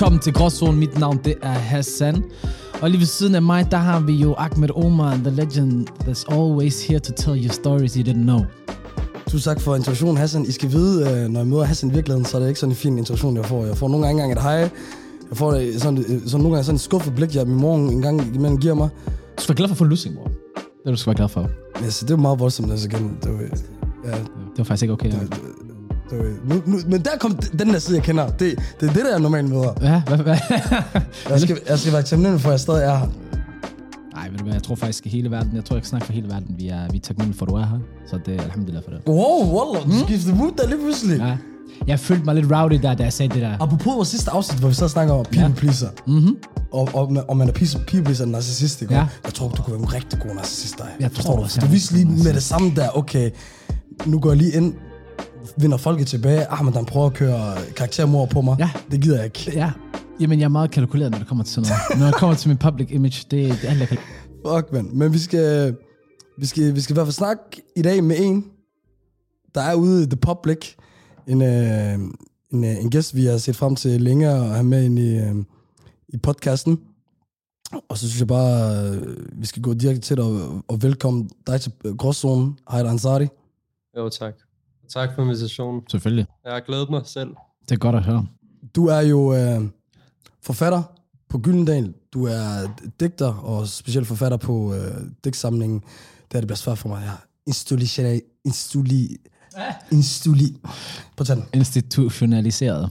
Velkommen til Gråzonen. Mit navn det er Hassan. Og lige ved siden af mig, der har vi jo Ahmed Omar, the legend that's always here to tell you stories you didn't know. Tusind tak for introduktionen, Hassan. I skal vide, øh, når jeg møder Hassan i virkeligheden, så er det ikke sådan en fin introduktion, jeg får. Jeg får nogle gange et hej. Jeg får sådan, øh, sådan nogle gange sådan et skuffet blik, jeg min mor en gang imellem giver mig. Du skal være glad for at få lussing, bror. Det er du skal være glad for. Ja, så det er meget voldsomt, altså igen. Det var, ja, Det var faktisk ikke okay. Det, det var, nu, nu, men der kom den der side, jeg kender. Det, det er det, der jeg normalt møder. ja hvad, hvad? Jeg skal, jeg skal være taknemmelig for, at jeg stadig er her. Nej, ved du hvad, jeg tror faktisk i hele verden, jeg tror jeg kan snakke for hele verden, vi er, vi er taknemmelige for, at du er her. Så det er alhamdulillah for det. Wow, wallah, du skiftede mood der lige pludselig. Ja. Jeg følte mig lidt rowdy der, da jeg sagde det der. Apropos vores sidste afsnit, hvor vi så snakker om people pleaser. Mhm. Og, og, og man er people pleaser og narcissist, ikke? Ja. Jeg tror, du kunne være en rigtig god narcissist, dig. Jeg Forstår tror du? Du vidste lige en med det samme der, okay, nu går jeg lige ind, vinder folket tilbage. Ah, men han prøver at køre karaktermord på mig. Ja. Det gider jeg ikke. Ja, jamen jeg er meget kalkuleret, når det kommer til sådan noget. når det kommer til min public image, det, det er alt, jeg kan. Fuck, man. Men vi skal, vi skal, vi skal i hvert fald snakke i dag med en, der er ude i the public. En, øh, en, øh, en gæst, vi har set frem til længe at have med ind i, øh, i podcasten. Og så synes jeg bare, øh, vi skal gå direkte til dig og, og velkommen dig til Gråzonen, Heider Ansari. Jo, tak. Tak for invitationen. Selvfølgelig. Jeg har glædet mig selv. Det er godt at høre. Du er jo øh, forfatter på Gyldendal. Du er digter og specielt forfatter på øh, digtsamlingen. Det er det bliver svært for mig. Instituli... Instituli... På den. Institutionaliseret.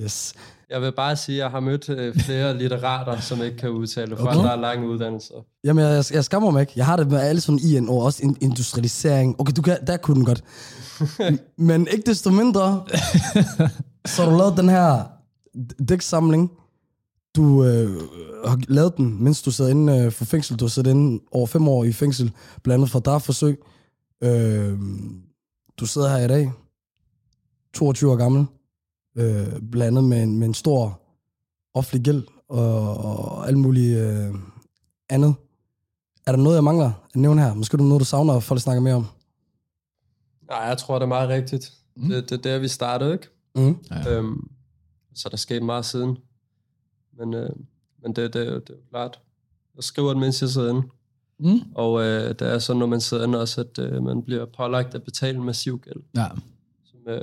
Yes. Jeg vil bare sige, at jeg har mødt øh, flere litterater, som ikke kan udtale Okay. okay. der er lange uddannelser. Jamen, jeg, jeg skammer mig ikke. Jeg har det med alle sådan i en ord, også in- industrialisering. Okay, du kan, der kunne den godt. Men ikke desto mindre, så har du lavet den her d- digtsamling. Du øh, har lavet den, mens du sad inde øh, for fængsel. Du har siddet inde over fem år i fængsel, blandt andet for drabforsøg. Øh, du sidder her i dag, 22 år gammel, øh, blandet med en, med en stor offentlig gæld og, og alt muligt øh, andet. Er der noget, jeg mangler at nævne her? Måske er der noget, du savner, at folk snakker mere om? Nej, jeg tror, det er meget rigtigt. Mm. Det, det er der, vi startede, ikke? Mm. Ja. Øhm, så der skete meget siden. Men, øh, men det, det, er jo- det er jo klart. Jeg skriver det, mens jeg sidder inde. Mm. Og øh, det er sådan, når man sidder inde også, at øh, man bliver pålagt at betale en massiv gæld. Ja. Som, øh,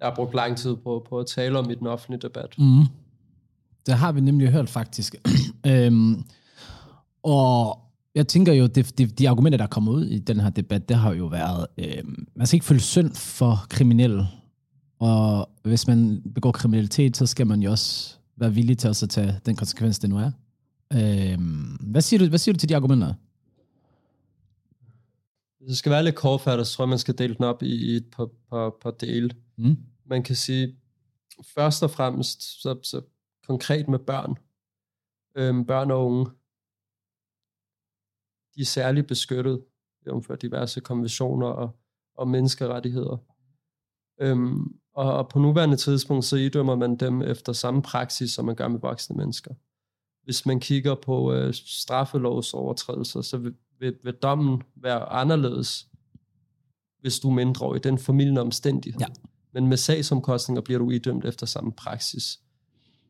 jeg har brugt lang tid på, på at tale om i den offentlige debat. Mm. Det har vi nemlig hørt, faktisk. øhm, og jeg tænker jo, det, det, de argumenter, der er kommet ud i den her debat, det har jo været, øh, man skal ikke føle synd for kriminelle. Og hvis man begår kriminalitet, så skal man jo også være villig til at tage den konsekvens, det nu er. Øhm, hvad, siger du, hvad siger du til de argumenter? Hvis det skal være lidt kortfattet, så tror jeg, man skal dele den op i, et par, par, par dele. Mm. Man kan sige, først og fremmest, så, så konkret med børn, øhm, børn og unge, de er særligt beskyttet for diverse konventioner og, og menneskerettigheder. Øhm, og, og på nuværende tidspunkt, så idømmer man dem efter samme praksis, som man gør med voksne mennesker. Hvis man kigger på øh, straffelovsovertrædelser, så vil, vil, dommen være anderledes, hvis du er mindreårig. Det er en formidlende omstændighed. Ja. Men med sagsomkostninger bliver du idømt efter samme praksis.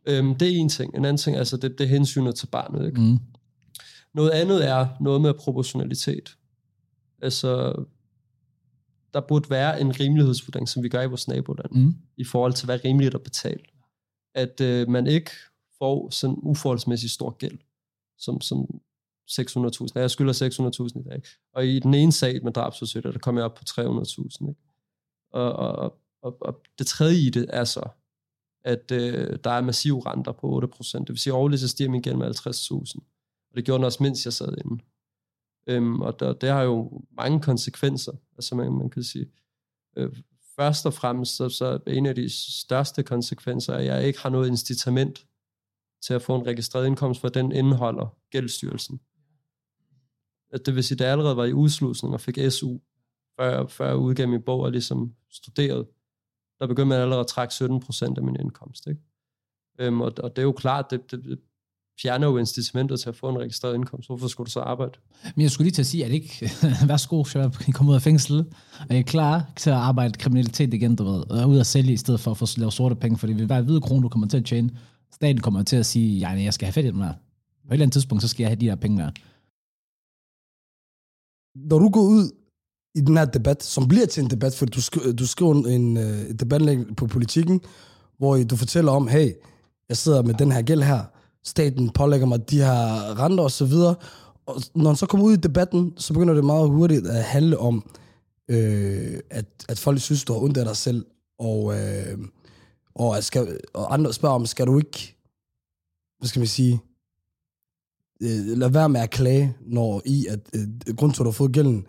Øhm, det er en ting. En anden ting altså, det, det er hensynet til barnet. Ikke? Mm. Noget andet er noget med proportionalitet. Altså, der burde være en rimelighedsvurdering, som vi gør i vores naboland, Mm. i forhold til, hvad er rimeligt at betale. At øh, man ikke får sådan uforholdsmæssig stor gæld, som, som 600.000. Jeg skylder 600.000 i dag. Og i den ene sag med drabsforsøg, der kom jeg op på 300.000. Ikke? Og, og, og, og det tredje i det er så, at øh, der er massive renter på 8%. Det vil sige, at årligt så stiger min gæld med 50.000. Og det gjorde den også, mens jeg sad inde. Øhm, og der, det har jo mange konsekvenser. Altså man, man kan sige, øh, først og fremmest, så, så er en af de største konsekvenser, at jeg ikke har noget incitament til at få en registreret indkomst, for den indeholder gældsstyrelsen. At det vil sige, at jeg allerede var i udslusning og fik SU, før, før jeg udgav min bog og ligesom studerede. Der begyndte man allerede at trække 17 procent af min indkomst. Ikke? Øhm, og, og det er jo klart, det, det, det fjerner jo incitamentet til at få en registreret indkomst. Hvorfor skulle du så arbejde? Men jeg skulle lige til at sige, at ikke, værsgo, så jeg kommer ud af fængsel, og jeg er klar til at arbejde kriminalitet igen, du ved, og ud og sælge i stedet for at få lavet sorte penge, fordi vi hver hvide krone, du kommer til at tjene, staten kommer til at sige, ja, jeg skal have fat i dem her. På et eller andet tidspunkt, så skal jeg have de her penge her. Når du går ud i den her debat, som bliver til en debat, for du, sk- du skriver en øh, uh, debatlæg på politikken, hvor du fortæller om, hey, jeg sidder med den her gæld her, staten pålægger mig de her renter og så videre. Og når man så kommer ud i debatten, så begynder det meget hurtigt at handle om, øh, at, at folk synes, du har ondt af dig selv, og, øh, og, at skal, og andre spørger om, skal du ikke, hvad skal man sige, øh, lad være med at klage, når i, at øh, grund til, at du har fået gælden,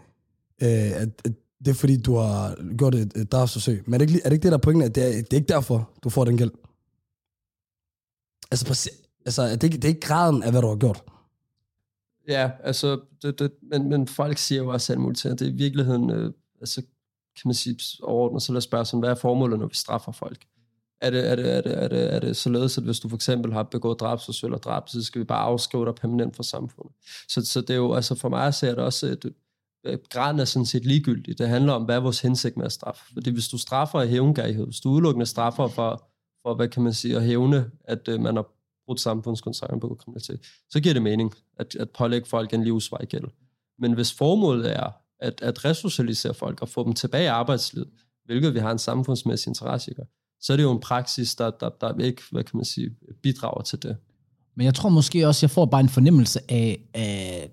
øh, at, at det er fordi, du har gjort et, et drabsforsøg. Men er det, ikke, er det ikke det, der er pointen, at det er, det er ikke derfor, du får den gæld? Altså, præcis- altså det, er ikke, det er ikke graden af, hvad du har gjort. Ja, altså, det, det, men, men folk siger jo også alt muligt til, at det er i virkeligheden, øh, altså, kan man sige overordnet, så lad os spørge sådan, hvad er formålet, når vi straffer folk? Er det, er det, er det, er det, er det således, at hvis du for eksempel har begået drabsforsøg eller drab, så skal vi bare afskrive dig permanent fra samfundet? Så, så det er jo, altså for mig ser det også, at øh, graden er sådan set ligegyldig. Det handler om, hvad er vores hensigt med at straffe. Fordi hvis du straffer af hævngærighed, hvis du udelukkende straffer for, for, hvad kan man sige, at hævne, at øh, man har brudt samfundskontrakten på kriminalitet, så giver det mening at, at pålægge folk en livsvej gæld. Men hvis formålet er at, at resocialisere folk og få dem tilbage i arbejdslivet, hvilket vi har en samfundsmæssig interesse i, så er det jo en praksis, der, der, der ikke, hvad kan man sige, bidrager til det. Men jeg tror måske også, jeg får bare en fornemmelse af, at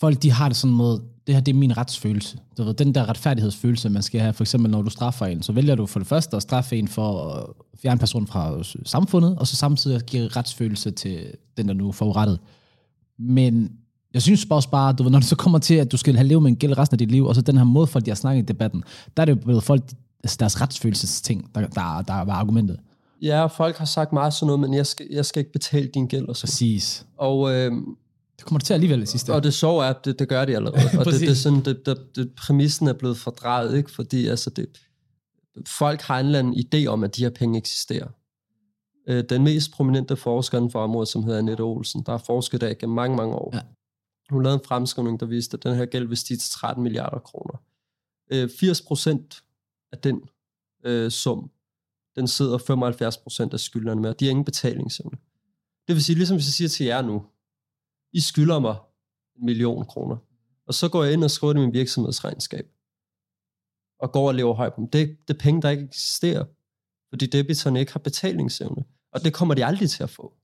folk de har det sådan med, det her det er min retsfølelse. Du ved, den der retfærdighedsfølelse, man skal have, for eksempel når du straffer en, så vælger du for det første at straffe en for at fjerne personen fra samfundet, og så samtidig give retsfølelse til den, der nu er forurettet. Men jeg synes bare også bare, du ved, når det så kommer til, at du skal have levet med en gæld resten af dit liv, og så den her måde, folk de har snakket i debatten, der er det jo blevet folk, altså deres retsfølelsesting, der, der, der var argumentet. Ja, folk har sagt meget sådan noget, men jeg skal, jeg skal ikke betale din gæld og så. Præcis. Og, øh, Det kommer det til alligevel sidste. og det sjove er, at det, det gør de allerede. og det, det, er sådan, det, det, det, præmissen er blevet fordrejet, ikke? fordi altså det, folk har en eller anden idé om, at de her penge eksisterer. Øh, Den mest prominente forsker for området, som hedder Annette Olsen, der har forsket der gennem mange, mange år. Ja. Hun lavede en fremskrivning, der viste, at den her gæld vil stige til 13 milliarder kroner. Øh, 80 procent af den øh, sum, den sidder 75 procent af skyldnerne med, og de har ingen betalingsevne. Det vil sige, ligesom hvis jeg siger til jer nu, I skylder mig en million kroner, og så går jeg ind og skriver det i min virksomhedsregnskab, og går og lever højt på dem. Det, det er penge, der ikke eksisterer, fordi debiterne ikke har betalingsevne, og det kommer de aldrig til at få.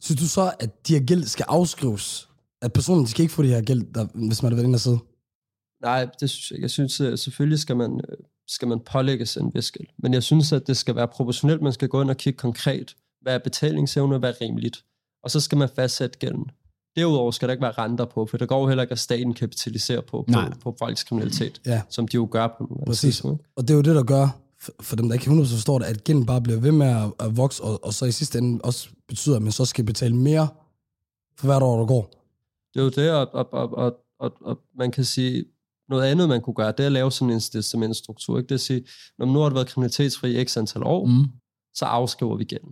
Synes du så, at de her gæld skal afskrives? At personen skal ikke få de her gæld, der, hvis man har været inde og sidde? Nej, det synes jeg ikke. Jeg synes, at selvfølgelig skal man, øh, skal man pålægges en vis gæld. Men jeg synes, at det skal være proportionelt. Man skal gå ind og kigge konkret, hvad er betalingsevne, hvad er rimeligt. Og så skal man fastsætte gælden. Derudover skal der ikke være renter på, for det går heller ikke, at staten kapitaliserer på, på, Nej. på folks kriminalitet, Ja. som de jo gør på nuværende Præcis. tidspunkt. Og det er jo det, der gør, for- for dem, der ikke 100% forstår det, at gælden bare bliver ved med at, at vokse, og, og så i sidste ende også betyder, at man så skal betale mere for hvert år, der går. Det er jo det, og, og, og, og, og, og man kan sige, noget andet, man kunne gøre, det er at lave sådan en incitamentstruktur. Ikke? Det er at sige, når nu har det været kriminalitetsfri x antal år, mm. Så afskriver vi gælden.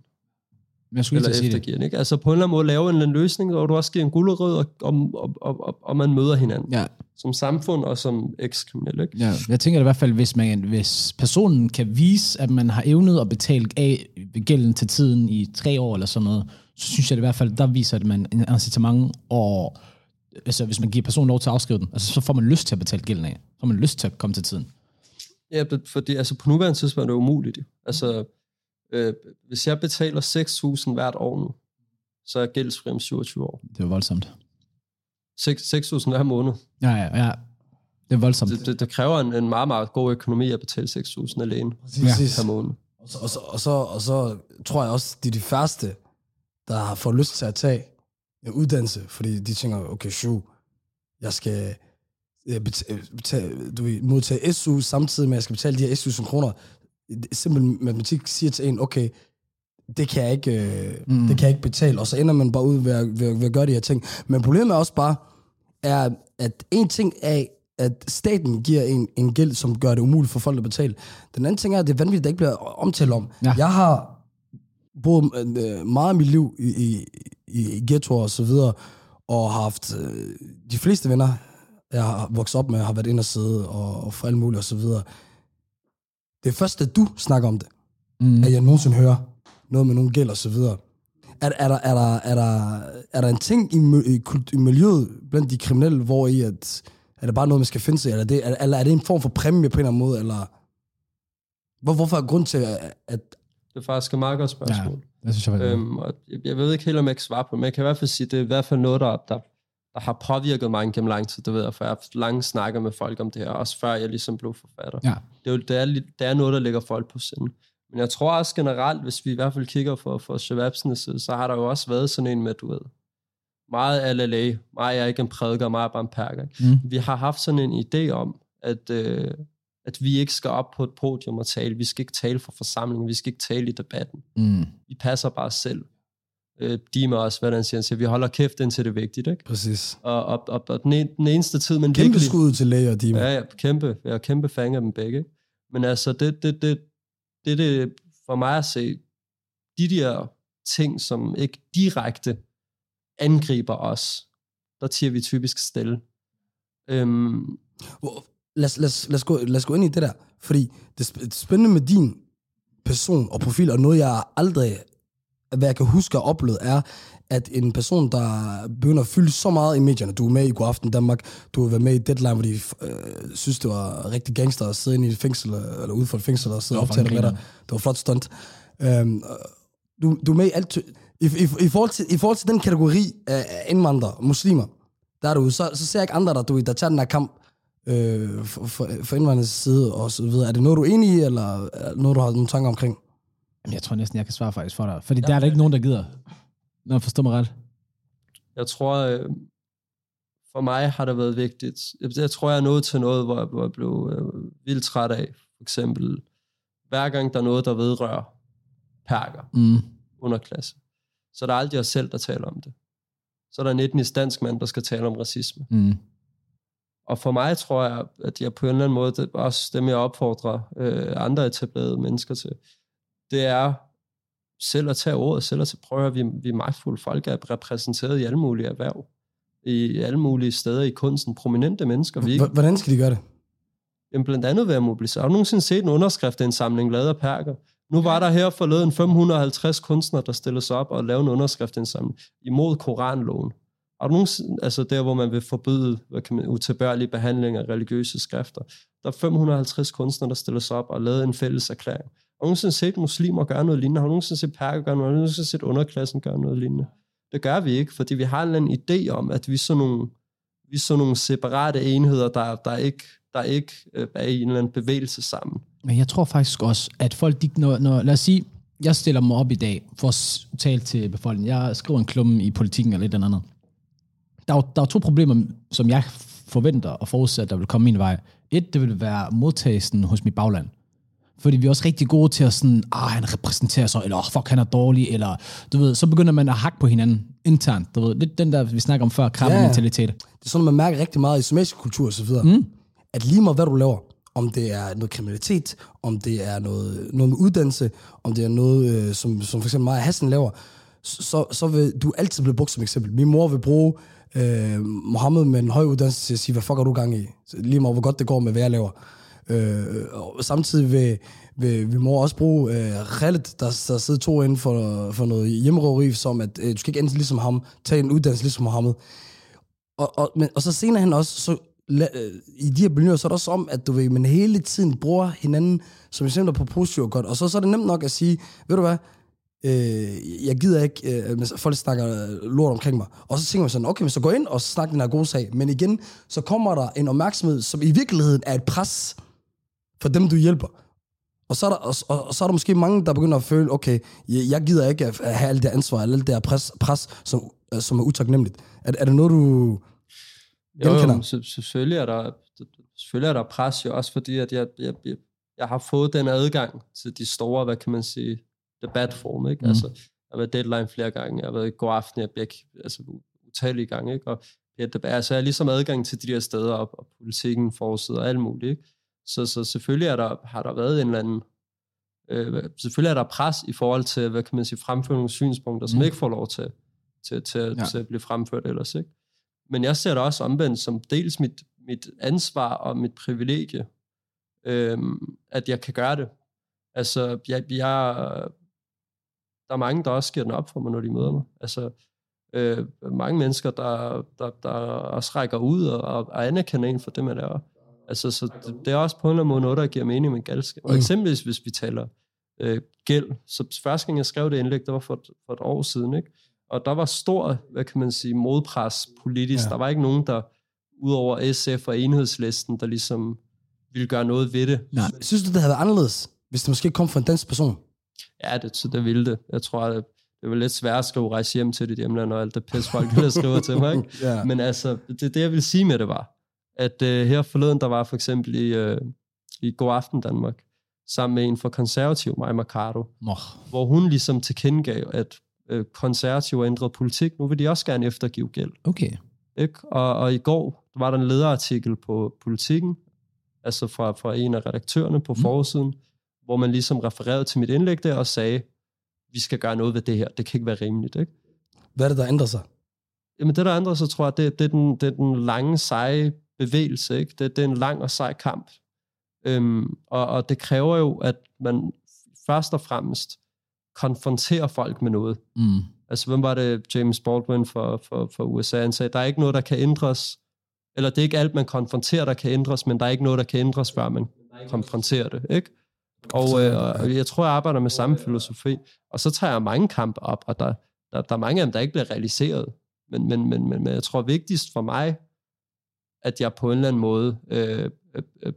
Men jeg skulle eller sige det. eftergiver den, ikke? Altså på en eller anden måde lave en anden løsning, hvor du også giver en guldrød, og, og, og, og, og, man møder hinanden. Ja, Som samfund og som ekskriminel, ikke? ja. Jeg tænker i hvert fald, hvis, man, hvis personen kan vise, at man har evnet at betale af gælden til tiden i tre år eller sådan noget, så synes jeg det i hvert fald, der viser at man en incitament, og altså, hvis man giver personen lov til at afskrive den, altså, så får man lyst til at betale gælden af. Så får man lyst til at komme til tiden. Ja, fordi altså på nuværende tidspunkt er det umuligt. Altså, øh, hvis jeg betaler 6.000 hvert år nu, så er jeg gældsfri om 27 år. Det er voldsomt. 6 6.000 hver måned. Ja, ja, ja. Det er voldsomt. Det, det, det kræver en, en meget, meget god økonomi at betale 6.000 alene Præcis. per måned. Og så, og, så, og, så, og så tror jeg også, det er de færreste, der har fået lyst til at tage en uddannelse, fordi de tænker, okay, shoo, jeg skal øh, betale, betale, du ved, modtage SU samtidig med, at jeg skal betale de her SU kroner. Simpel matematik siger til en, okay, det kan jeg ikke, øh, mm. det kan jeg ikke betale, og så ender man bare ud ved at, ved, ved at gøre de her ting. Men problemet er også bare, er, at en ting er, at staten giver en, en gæld, som gør det umuligt for folk at betale. Den anden ting er, at det er vanvittigt, at der ikke bliver omtalt om. Ja. Jeg har boet øh, meget af mit liv i, i, i, ghettoer og så videre, og har haft øh, de fleste venner, jeg har vokset op med, har været inde og sidde og, og for alt muligt og så videre. Det er først, du snakker om det, mm. at jeg nogensinde hører noget med nogle gæld og så videre. Er, er, der, er, der, er, der, er der en ting i, i, i miljøet blandt de kriminelle, hvor i at, er det bare noget, man skal finde sig eller er det, er, eller er det en form for præmie på en eller anden måde, eller hvor, hvorfor er grund til, at, at Det er faktisk et meget godt spørgsmål. Ja, det synes jeg var Øhm, og jeg, jeg ved ikke helt, om jeg kan svare på det, men jeg kan i hvert fald sige, det er i hvert fald noget, der, der, der har påvirket mig gennem lang tid. Det ved jeg, for jeg har haft lange snakker med folk om det her, også før jeg ligesom blev forfatter. Ja. Det, er, jo, det, er, det er noget, der ligger folk på sinde. Men jeg tror også generelt, hvis vi i hvert fald kigger for, for Shababsene side, så har der jo også været sådan en med, du ved, meget LLA, jeg er ikke en prædiker, meget bare en perker. Mm. Vi har haft sådan en idé om, at, øh, at vi ikke skal op på et podium og tale. Vi skal ikke tale for forsamlingen, vi skal ikke tale i debatten Mm. vi passer bare selv. Øh, de med os, hvad han siger, siger, vi holder kæft, indtil det er vigtigt, ikke? præcis, Og, og, og, og den, en, den eneste tid, man kæmpe virkelig... skud til læger Dima. Ja, ja, kæmpe. Jeg er kæmpe fan af dem begge. Men altså, det, det, det, det, det for mig at se, de der ting, som ikke direkte angriber os, der tiger vi typisk stille. Øhm, Lad, os- lad, os- lad, os gå, lad os gå ind i det der, fordi det sp- det spændende med din person og profil, og noget jeg aldrig, hvad jeg kan huske og oplevet, er, at en person, der begynder at fylde så meget i medierne, du er med i God Aften Danmark, du har været med i Deadline, hvor de øh, synes, det var rigtig gangster at sidde inde i et fængsel, eller ude for et fængsel og sidde og Det var optage med dig. Det var flot stunt. Øhm, du, du er med i alt. I, i, i, forhold til, I forhold til den kategori af indvandrere, muslimer, der er du, så, så ser jeg ikke andre, der, du, der tager den her kamp øh, for, for, for indvandrernes side og så videre. Er det noget, du er enig i, eller er det noget, du har nogle tanker omkring? Jamen, jeg tror næsten, jeg kan svare faktisk for dig. Fordi der er der ikke nogen, der gider. Når jeg forstår mig ret. Jeg tror, øh, for mig har det været vigtigt. Jeg, jeg tror, jeg er nået til noget, hvor jeg, hvor jeg blev øh, vildt træt af. For eksempel, hver gang der er noget, der vedrører perker, Mm. underklasse, så er der aldrig os selv, der taler om det. Så er der en etnisk dansk mand, der skal tale om racisme. Mm. Og for mig tror jeg, at jeg på en eller anden måde, det også dem, jeg opfordrer øh, andre etablerede mennesker til, det er selv at tage ordet, selv at tage- prøve at vi, vi er magtfulde folk, er repræsenteret i alle mulige erhverv, i alle mulige steder i kunsten, prominente mennesker. Vi, Hvordan skal de gøre det? Jamen blandt andet ved at mobilisere. Har du nogensinde set en underskriftindsamling lavet af perker? Nu var der her forleden 550 kunstnere, der stillede sig op og lavede en underskriftindsamling imod koranloven. Er du nogensinde, altså der, hvor man vil forbyde hvad kan man, utilbørlig behandling af religiøse skrifter. Der er 550 kunstnere, der stiller sig op og lavede en fælles erklæring. Har du nogensinde set muslimer gøre noget lignende? Har du nogensinde set perker gøre noget? Har du nogensinde set underklassen gøre noget lignende? Det gør vi ikke, fordi vi har en eller anden idé om, at vi er sådan nogle, vi er sådan nogle separate enheder, der, der ikke, der ikke øh, er i en eller anden bevægelse sammen. Men jeg tror faktisk også, at folk, de, når, når, lad os sige, jeg stiller mig op i dag for at tale til befolkningen. Jeg skriver en klumme i politikken eller et eller andet. Der er, jo- der er to problemer, som jeg forventer og forudser, der vil komme min vej. Et, det vil være modtagelsen hos mit bagland. Fordi vi er også rigtig gode til at sådan, ah, han repræsenterer sig, eller oh, fuck, han er dårlig, eller du ved, så begynder man at hakke på hinanden internt, du ved, lidt den der, vi snakker om før, krabbementalitet. Det er sådan, man mærker rigtig meget i somalisk kultur og så videre. Mm. At lige meget hvad du laver, om det er noget kriminalitet, om det er noget, noget med uddannelse, om det er noget, øh, som, som for eksempel mig og Hassan laver, så, så vil du altid blive brugt som eksempel. Min mor vil bruge øh, Mohammed med en høj uddannelse til at sige, hvad fuck er du gang i? Så lige meget hvor godt det går med, hvad jeg laver. Øh, og samtidig vil, vil, vil mor også bruge øh, Khaled, der, der sidder to inden for, for noget hjemmerøveri, som at øh, du skal ikke ende ligesom ham, tage en uddannelse ligesom Mohammed. Og, og, men, og så senere hen også, så, la, øh, i de her miljøer, så er det også om, at du ved, man hele tiden bruger hinanden som eksempler på positivt og godt. Og så, så er det nemt nok at sige, ved du hvad, øh, jeg gider ikke, øh, hvis folk snakker lort omkring mig. Og så tænker man sådan, okay, men så gå ind og snak den her gode sag. Men igen, så kommer der en opmærksomhed, som i virkeligheden er et pres for dem, du hjælper. Og så, er der, og, og, og så er der måske mange, der begynder at føle, okay, jeg, jeg gider ikke at have alt det ansvar, eller alt det her pres, pres som, som er utaknemmeligt. Er, er det noget, du Jo, genkender? jo, så, selvfølgelig, er der, selvfølgelig er der pres jo også, fordi at jeg, jeg, jeg, jeg har fået den adgang til de store, hvad kan man sige, debatform, ikke? Mm. Altså, jeg har været deadline flere gange, jeg har været i god aften, jeg bliver altså utallige gange, ikke? Og ja, det, altså, jeg har ligesom adgang til de der steder, og, og politikken, forside og alt muligt, ikke? Så, så selvfølgelig er der, har der været en eller anden, øh, selvfølgelig er der pres i forhold til, hvad kan man sige, fremføre nogle synspunkter, som Mm. ikke får lov til, til, til, ja. Til at blive fremført ellers. Ikke? Men jeg ser det også omvendt som dels mit, mit ansvar og mit privilegie, øhm, at jeg kan gøre det. Altså, jeg, jeg, der er mange, der også giver den op for mig, når de møder mig. Altså, øh, mange mennesker, der, der, der også rækker ud og, og anerkender en for det, man er. Altså, så det, det er også på en eller anden måde noget, der giver mening med galskab. Og Mm. eksempelvis, hvis vi taler øh, gæld, så første gang jeg skrev det indlæg, det var for, et- for et år siden, ikke? Og der var stor, hvad kan man sige, modpres politisk. Ja. Der var ikke nogen, der, udover SF og enhedslisten, der ligesom ville gøre noget ved det. Nej. Synes du, det havde været anderledes, hvis det måske kom fra en dansk person? Ja, det, det ville det. Jeg tror, at det var lidt svært at skrive rejse hjem til dit hjemland, og alt det pis, folk ville skrive til mig. Ikke? ja. Men altså, det, det jeg vil sige med det var, at øh, her forleden, der var for eksempel i, øh, i God Aften Danmark, sammen med en for konservativ, Maja Mercado, Nå, hvor hun ligesom tilkendegav, at øh, konservative har ændret politik. Nu vil de også gerne eftergive gæld. okay. Ikke? Og, og i går der var der en lederartikel på Politiken, altså fra, fra en af redaktørerne på Mm. forsiden, hvor man ligesom refererede til mit indlæg der og sagde, vi skal gøre noget ved det her. Det kan ikke være rimeligt. Ikke? Hvad er det, der ændrer sig? Jamen det, der er andre, så tror jeg, det, det, er, den, det er den lange, seje bevægelse. Ikke? Det, det er en lang og sej kamp. Øhm, og, og det kræver jo, at man først og fremmest konfronterer folk med noget. Mm. Altså, hvem var det, James Baldwin for, for, for USA? Han sagde, der er ikke noget, der kan ændres. Eller det er ikke alt, man konfronterer, der kan ændres, men der er ikke noget, der kan ændres, før man konfronterer det. Ikke? Og, øh, jeg tror, jeg arbejder med samme filosofi. Og så tager jeg mange kampe op, og der, der, der er mange af dem, der ikke bliver realiseret. Men, men, men, men, men jeg tror vigtigst for mig, at jeg på en eller anden måde øh, øh, øh,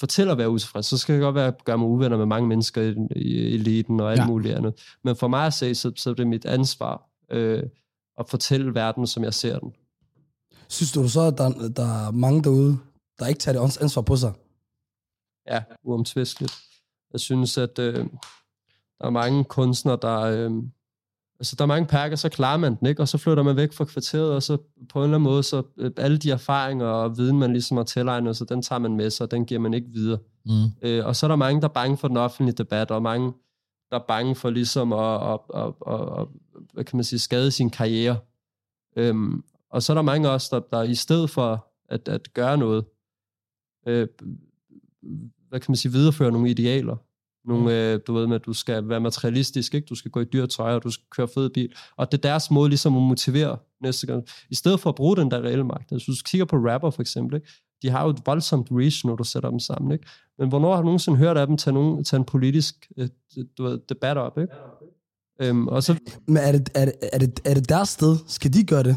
fortæller at være utilfreds. Så skal jeg godt være gøre mig uvenner med mange mennesker i, i eliten og alt ja. muligt andet. Men for mig at se, så, så er det mit ansvar øh, at fortælle verden, som jeg ser den. Synes du så, at der, der er mange derude, der ikke tager det ansvar på sig? Ja, uomtvisteligt. Jeg synes, at øh, der er mange kunstnere, der... Øh, altså, der er mange perker, så klarer man den, ikke? Og så flytter man væk fra kvarteret, og så på en eller anden måde, så øh, alle de erfaringer og viden, man ligesom har tilegnet, så den tager man med sig, og den giver man ikke videre. Mm. Øh, og så er der mange, der er bange for den offentlige debat, og mange, der er bange for ligesom at, at, at, at, at hvad kan man sige, skade sin karriere. Øhm, og så er der mange også, der, der i stedet for at, at gøre noget, øh, hvad kan man sige, videreføre nogle idealer. Nogle, øh, du ved med, at du skal være materialistisk, ikke? du skal gå i dyrt tøj, og du skal køre fed bil. Og det er deres måde ligesom at motivere næste gang. I stedet for at bruge den der reelle magt. Altså, hvis du kigger på rapper for eksempel, ikke? de har jo et voldsomt reach, når du sætter dem sammen. Ikke? Men hvornår har du nogensinde hørt af dem tage, nogen, tage en politisk øh, du ved, debat op? Ikke? Øhm, og så, Men er det, er, det, er, det, er det deres sted? Skal de gøre det?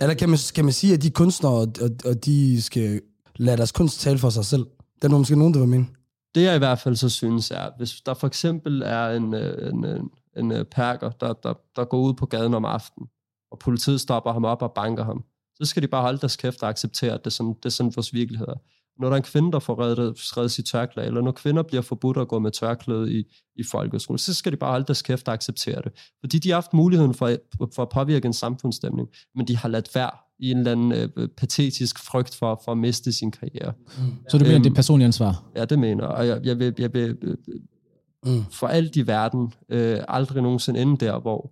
Eller kan man, kan man sige, at de kunstnere, og, og, og de skal lade deres kunst tale for sig selv? Det er måske nogen, der vil mene. det jeg i hvert fald så synes er, hvis der for eksempel er en, øh, en, øh, en, en perker, der, der, der går ud på gaden om aftenen, og politiet stopper ham op og banker ham, så skal de bare holde deres kæft og acceptere, at det er sådan, det er sådan vores virkelighed er. Når der er en kvinde, der får reddet, reddet sit tørklæde, eller når kvinder bliver forbudt at gå med tørklæde i, i folkeskolen, så skal de bare holde deres kæft og acceptere det. Fordi de har haft muligheden for, for at påvirke en samfundsstemning, men de har ladt være i en eller anden øh, patetisk frygt for, for at miste sin karriere. Så du mener, Øhm, det er personligt ansvar? Ja, det mener jeg. Og jeg, jeg vil, jeg vil øh, Mm. for alt i verden øh, aldrig nogensinde ende der, hvor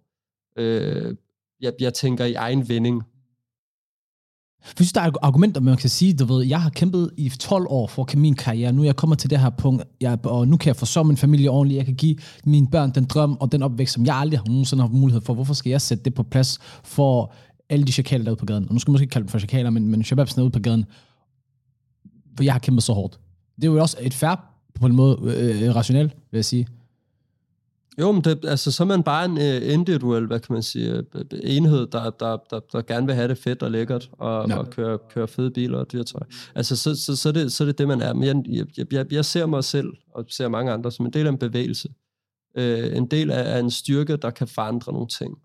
øh, jeg, jeg tænker i egen vinding. Jeg synes, der er argumenter, man kan sige, du ved, jeg har kæmpet i 12 år for min karriere. Nu er jeg kommet til det her punkt, jeg, og nu kan jeg forsørge min familie ordentligt. Jeg kan give mine børn den drøm og den opvækst, som jeg aldrig har nogensinde haft mulighed for. Hvorfor skal jeg sætte det på plads for alle de chakaler derude på gaden? Og nu skal man måske ikke kalde dem for chakaler, men, men shababsene ude på gaden. For jeg har kæmpet så hårdt. Det er jo også et færre på en måde øh, rationelt, vil jeg sige. Jo, men det, altså, så er man bare en øh, individuel, hvad kan man sige, øh, enhed, der, der, der, der gerne vil have det fedt og lækkert, og, Ja. og køre, køre fede biler og dyrtøj. Altså, så, så, så, er det, så er det det, man er. Men jeg, jeg, jeg, jeg ser mig selv, og ser mange andre, som en del af en bevægelse. Øh, en del af, af en styrke, der kan forandre nogle ting.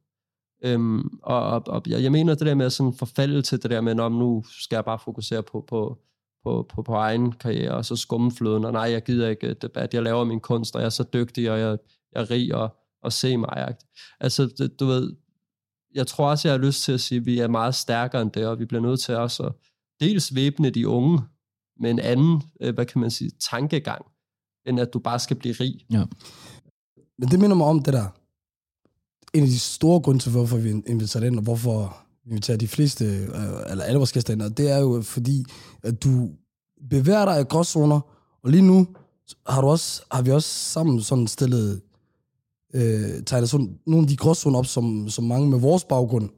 Øhm, og og, og jeg, jeg mener det der med at sådan forfalde til det der med, om nu skal jeg bare fokusere på, på, på, på, på egen karriere, og så skumme fløden, og nej, jeg gider ikke øh, debat, jeg laver min kunst, og jeg er så dygtig, og jeg, jeg er rig, og, og se mig. Altså, det, du ved, jeg tror også, jeg har lyst til at sige, at vi er meget stærkere end det, og vi bliver nødt til også at dels væbne de unge med en anden, øh, hvad kan man sige, tankegang, end at du bare skal blive rig. Ja. Men det minder mig om det der en af de store grunde til, hvorfor vi inviterer ind, og hvorfor vi inviterer de fleste, øh, eller alle vores gæster ind, og det er jo fordi, at du bevæger dig i gråzoner, og lige nu har, du også, har vi også sammen sådan stillet, øh, tegnet sådan nogle af de gråzoner op, som, som mange med vores baggrund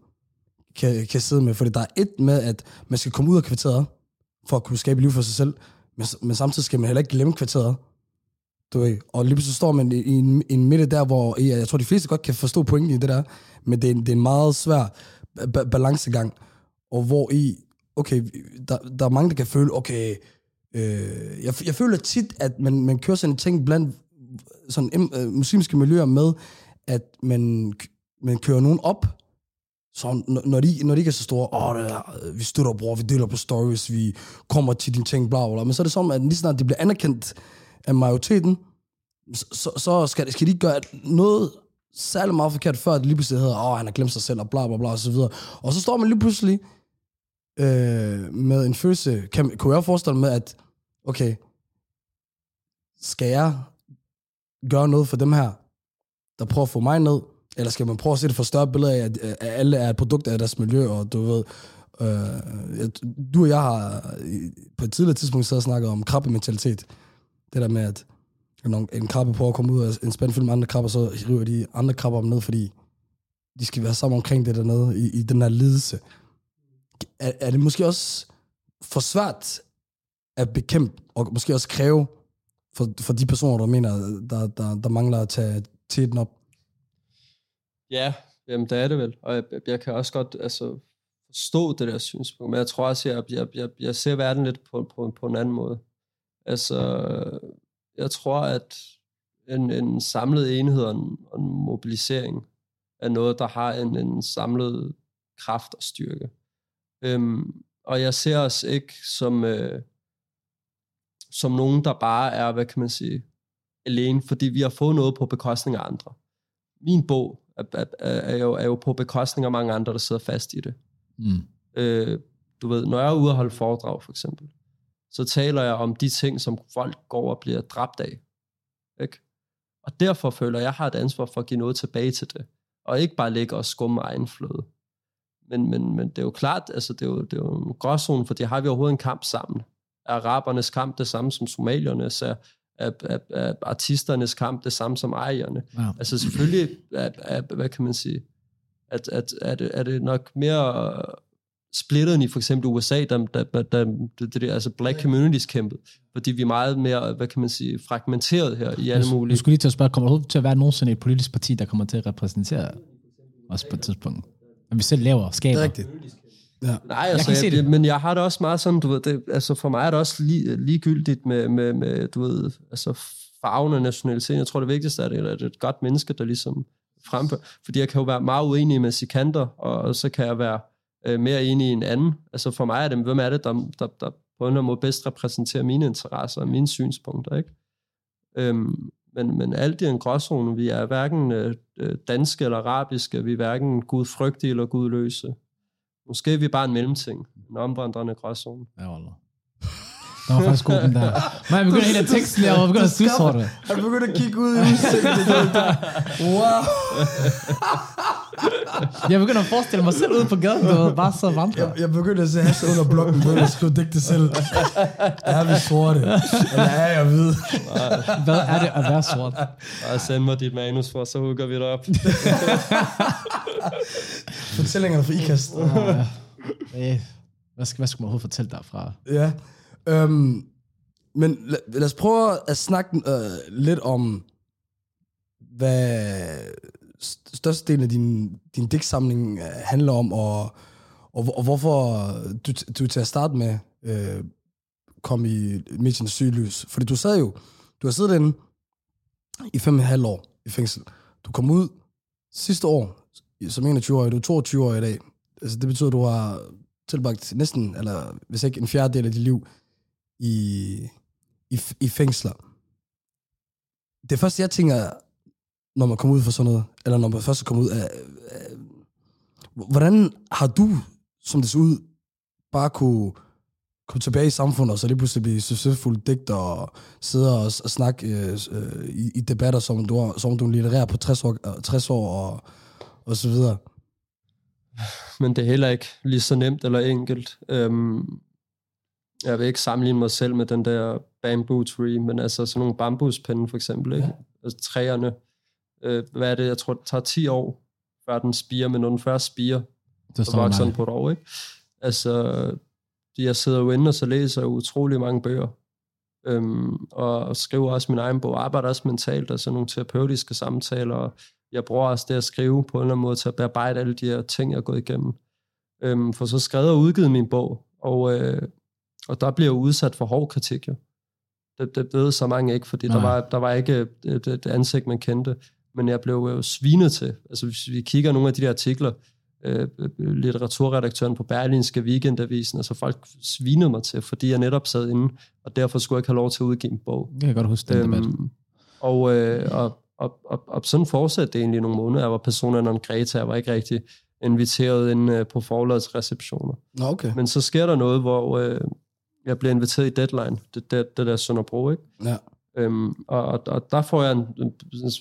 kan, kan sidde med. Fordi der er et med, at man skal komme ud af kvarteret, for at kunne skabe liv for sig selv, men, men samtidig skal man heller ikke glemme kvarteret. Du ved, og lige pludselig står man i, i, en, i en midte der, hvor ja, jeg tror, de fleste godt kan forstå pointen i det der, men det er, det er en meget svær ba- balancegang, og hvor i, okay, der, der er mange, der kan føle, okay, øh, jeg, jeg føler tit, at man, man kører sådan en ting blandt sådan øh, muslimske miljøer med, at man, man kører nogen op, så når, når, de, når de ikke er så store, åh, det er, øh, vi støtter, bror, vi deler på stories, vi kommer til dine ting, bla, bla, bla. Men så er det som, at lige snart det bliver anerkendt af majoriteten, så, så skal, skal de ikke gøre noget særlig meget forkert, før det lige pludselig hedder, åh, han har glemt sig selv, og bla, bla, bla, og så videre. Og så står man lige pludselig øh, med en følelse, kan, kunne jeg forestille mig, at, okay, skal jeg gøre noget for dem her, der prøver at få mig ned, eller skal man prøve at se det for større billede af, at, at alle er et produkt af deres miljø, og du ved, øh, du og jeg har øh, på et tidligere tidspunkt så snakket om krabbementalitet. Det der med, at når en krabbe prøver at komme ud af en spændende film med andre krabber, så river de andre krabber om ned, fordi de skal være sammen omkring det dernede, i, i den her lidelse. Er, er det måske også for svært at bekæmpe, og måske også kræve for, for de personer, der mener, der, der, der mangler at tage tiden op? Ja, jamen det er det vel. Og jeg, jeg kan også godt altså, forstå det der synspunkt, men jeg tror også, at jeg, jeg, jeg, jeg ser verden lidt på, på, på en anden måde. Altså, jeg tror, at en, en samlet enhed og en, og en mobilisering er noget, der har en, en samlet kraft og styrke. Øhm, og jeg ser os ikke som, øh, som nogen, der bare er, hvad kan man sige, alene, fordi vi har fået noget på bekostning af andre. Min bog er, er, er, jo, er jo på bekostning af mange andre, der sidder fast i det. Mm. Øh, du ved, når jeg er ude og holde foredrag, for eksempel, så taler jeg om de ting, som folk går og bliver dræbt af. Ikke? Og derfor føler jeg, at jeg har et ansvar for at give noget tilbage til det. Og ikke bare ligge og skumme egen fløde. Men, men, men det er jo klart, altså det er jo, det er jo en gråzone, for det har vi overhovedet en kamp sammen. Er arabernes kamp det samme som somaliernes? Er, er, er, er artisternes kamp det samme som ejerne? Ja. Altså selvfølgelig, er, er, hvad kan man sige, at, at, er, det, er det nok mere splittet i for eksempel USA, der, der, der, der det, det, altså black communities kæmpet, fordi vi er meget mere, hvad kan man sige, fragmenteret her i alle mulige... Du skulle lige til at spørge, kommer der til at være nogensinde et politisk parti, der kommer til at repræsentere os på et tidspunkt? Når vi selv laver, skaber. Det er rigtigt. Ja. Nej, altså, jeg jeg, det. men jeg har det også meget sådan, du ved, det, altså for mig er det også lige, ligegyldigt med, med, med, du ved, altså farven og nationalitet. Jeg tror, det vigtigste er, at det er et godt menneske, der ligesom fremfører. Fordi jeg kan jo være meget uenig med sikanter, og så kan jeg være øh, mere enig i en anden. Altså for mig er det, hvem er det, der, der, der på en eller anden måde bedst repræsenterer mine interesser og mine synspunkter, ikke? Øhm, men, men alt i en gråzone. Vi er hverken øh, danske eller arabiske, vi er hverken gudfrygtige eller gudløse. Måske er vi bare en mellemting, en omvandrende gråzone. Ja, Allah. Den var faktisk god, den der. Men jeg begynder helt at teksten der, og begynder at synes over det. Han begynder at kigge ud i udsigten. Wow. jeg begynder at forestille mig selv ude på gaden, du ved, bare så vandre. Jeg, jeg begynder at se Hasse under blokken, begynder at skrive digte selv. Er vi sorte? Eller er jeg hvide? Hvad er det at være sort? Bare send mig dit manus for, så hugger vi det op. Fortællingerne fra IKAST. Ja. Hvad skal, hvad skal man overhovedet fortælle derfra? Ja. Øhm, men lad, lad os prøve at snakke øh, lidt om, hvad størstedelen af din, din digtsamling øh, handler om, og, og, og hvorfor du, du til at starte med øh, kom i mediernes sygelys. Fordi du sad jo, du har siddet inde i fem og et halvt år i fængsel. Du kom ud sidste år som 21-årig, du er 22 år i dag. Altså, det betyder, at du har tilbragt næsten, eller hvis ikke en fjerdedel af dit liv i, i, i fængsler. Det første, jeg tænker, når man kommer ud for sådan noget, eller når man først kommer ud af, af hvordan har du, som det ser ud, bare kunne komme tilbage i samfundet, og så lige pludselig blive succesfuld digter, og sidde og, og snakke øh, øh, i, i debatter, som du, som du litterærer på 60 år, 60 år og, og så videre. men det er heller ikke lige så nemt eller enkelt. Øhm, jeg vil ikke sammenligne mig selv med den der bamboo tree, men altså sådan nogle bambuspinde for eksempel, ikke? Ja. Altså træerne, øh, hvad er det, jeg tror, det tager 10 år, før den spiger, men når den først spiger, Det så vokser den på et år, ikke? Altså, jeg sidder jo inde og så læser utrolig mange bøger, øhm, og skriver også min egen bog, arbejder også mentalt, altså nogle terapeutiske samtaler, og jeg bruger også det at skrive på en eller anden måde til at bearbejde alle de her ting, jeg har gået igennem. Øhm, for så skrevet og udgivet min bog, og, øh, og der bliver jeg udsat for hård kritik, jo. Det, det ved så mange ikke, fordi der Nej. var, der var ikke et, et ansigt, man kendte. Men jeg blev jo svinet til. Altså hvis vi kigger nogle af de der artikler, øh, litteraturredaktøren på Berlinske Weekendavisen, altså folk svinede mig til, fordi jeg netop sad inde, og derfor skulle jeg ikke have lov til at udgive en bog. Det kan jeg godt huske, den debat. Øhm, og, øh, og, og, og, og sådan fortsatte det egentlig nogle måneder. Jeg var persona non grata, jeg var ikke rigtig inviteret ind øh, på forlagets receptioner. Nå, okay. Men så sker der noget, hvor øh, jeg bliver inviteret i Deadline, det, det, det der Sønderbro, ikke? Ja. Øhm, og, og, og der får jeg en,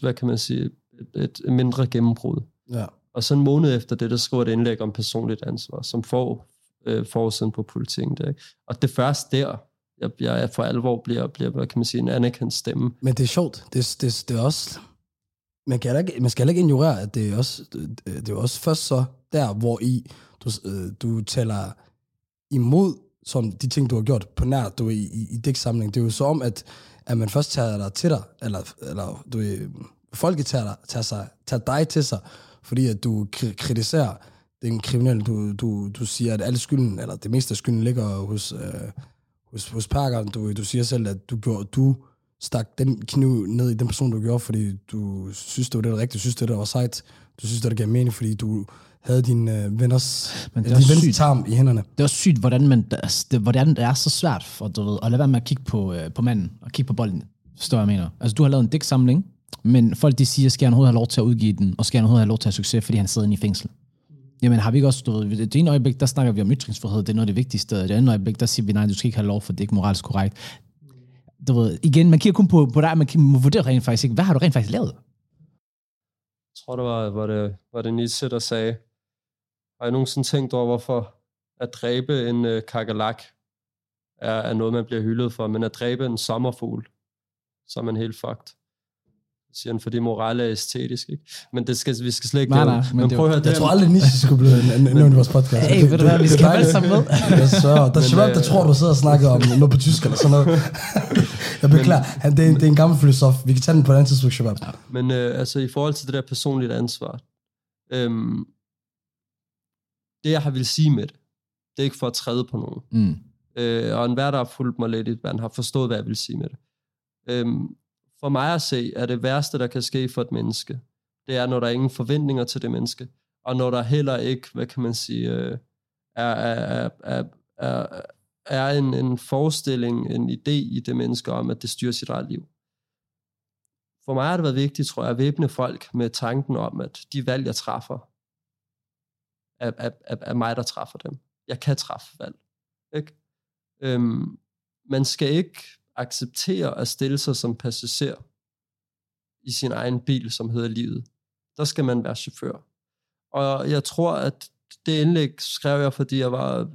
hvad kan man sige, et, et mindre gennembrud. Ja. Og så en måned efter det, der skriver et indlæg om personligt ansvar, som får øh, forsiden på politikken. Der, ikke? Og det er først der, jeg, jeg for alvor bliver, bliver, hvad kan man sige, en anerkendt stemme. Men det er sjovt. Det, det, det er også... Man, kan ikke, man skal ikke ignorere, at det er også, det, er også først så der, hvor i du, øh, du taler imod sådan de ting, du har gjort på nær, du i, i, i digtsamling. Det er jo så om, at, at man først tager dig til dig, eller, eller du folket tager, dig, tager, sig, tager dig til sig, fordi at du kritiserer den kriminelle. Du, du, du siger, at alle skylden, eller det meste af skylden ligger hos, øh, hos, hos Parker. Du, du siger selv, at du, gjorde, du stak den kniv ned i den person, du gjorde, fordi du synes, det var det, der rigtigt. Du synes, det der var sejt. Du synes, det der gav mening, fordi du havde dine øh, venners, Men det din er vens sygt. tarm i hænderne. Det er også sygt, hvordan, man, altså, det, hvordan det er så svært for, du ved, at lade være med at kigge på, øh, på manden og kigge på bolden. Forstår jeg, mener? Altså, du har lavet en digtsamling, men folk de siger, skal han overhovedet have lov til at udgive den, og skal han overhovedet have lov til at have succes, fordi han sidder inde i fængsel. Jamen har vi ikke også, du ved, det ene øjeblik, der snakker vi om ytringsfrihed, det er noget af det vigtigste, og det andet øjeblik, der siger vi, nej, du skal ikke have lov, for det er ikke moralsk korrekt. Du ved, igen, man kigger kun på, på dig, man kigger- må vurdere rent faktisk ikke, hvad har du rent faktisk lavet? Jeg tror, det var, var det, var det Nietzsche, der sagde, har jeg nogensinde tænkt over, hvorfor at dræbe en øh, kakalak er, er noget, man bliver hyldet for, men at dræbe en sommerfugl, så er man helt fucked. Siger han, fordi moral er æstetisk, ikke? Men det skal, vi skal slet ikke... Nej, nej, men men det er prøv at høre, det Jeg tror aldrig, Nietzsche skulle blive en- en- nævnt i vores podcast. Hey, ved du hvad, vi skal alle sammen med. Jeg sørger. Der er Shabab, der øh, tror, du sidder og snakker om noget på tysk eller sådan noget. Jeg beklager. Han, det, er en, det er en gammel filosof. Vi kan tage den på et andet tidspunkt, Shabab. Men øh, altså i forhold til det der personligt ansvar, øhm, det jeg har vil sige med det, det er ikke for at træde på nogen. Mm. Øh, og enhver, der har fulgt mig lidt, man har forstået, hvad jeg vil sige med det. Øhm, for mig at se, er det værste, der kan ske for et menneske, det er, når der er ingen forventninger til det menneske, og når der heller ikke, hvad kan man sige, øh, er, er, er, er, er en, en forestilling, en idé i det menneske om, at det styrer sit eget liv. For mig har det været vigtigt, tror jeg, at væbne folk med tanken om, at de valg, jeg træffer, er, er, er, mig, der træffer dem. Jeg kan træffe valg. Ikke? Øhm, man skal ikke acceptere at stille sig som passager i sin egen bil, som hedder livet. Der skal man være chauffør. Og jeg tror, at det indlæg skrev jeg, fordi jeg var,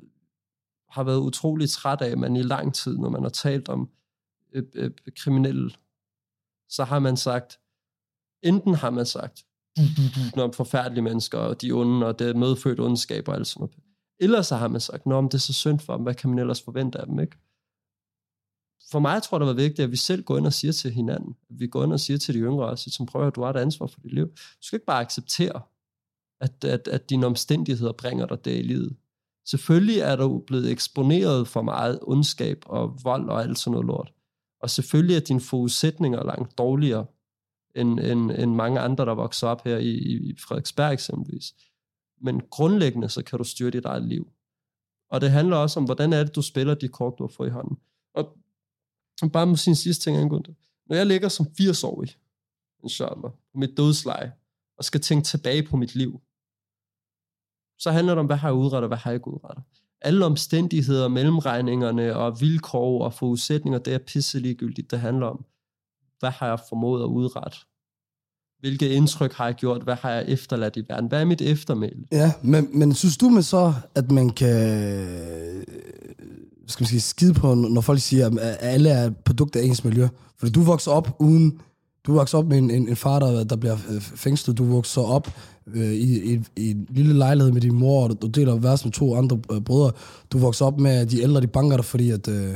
har været utrolig træt af, at man i lang tid, når man har talt om øh, øh, kriminelle, så har man sagt, enten har man sagt, om forfærdelige mennesker, og de onde, og det medfødte medfødt ondskab og alt sådan noget. Ellers så har man sagt, om det er så synd for dem, hvad kan man ellers forvente af dem, ikke? For mig tror jeg, det var vigtigt, at vi selv går ind og siger til hinanden, at vi går ind og siger til de yngre også, som prøver, at du har et ansvar for dit liv. Du skal ikke bare acceptere, at, at, at dine omstændigheder bringer dig det i livet. Selvfølgelig er du blevet eksponeret for meget ondskab og vold og alt sådan noget lort. Og selvfølgelig er dine forudsætninger langt dårligere, end, end, end mange andre, der vokser op her i, i Frederiksberg eksempelvis. Men grundlæggende, så kan du styre dit eget liv. Og det handler også om, hvordan er det, du spiller de kort, du har fået i hånden. Og bare med sin sidste ting angående. Når jeg ligger som 80-årig, inshallah, på mit dødsleje, og skal tænke tilbage på mit liv, så handler det om, hvad har jeg udrettet, og hvad har jeg ikke udrettet. Alle omstændigheder, mellemregningerne og vilkår og forudsætninger, det er pisse ligegyldigt. Det handler om, hvad har jeg formået at udrette hvilket indtryk har jeg gjort, hvad har jeg efterladt i verden, hvad er mit eftermæle? Ja, men, men synes du med så, at man kan øh, skal man sige, skide på, når folk siger, at alle er produkter af ens miljø? Fordi du vokser op uden, du vokser op med en, en, en far, der, der bliver øh, fængslet, du vokser op øh, i, i, i en lille lejlighed med din mor, og du deler værelse med to andre øh, brødre. Du vokser op med, at de ældre, de banker dig, fordi at, øh,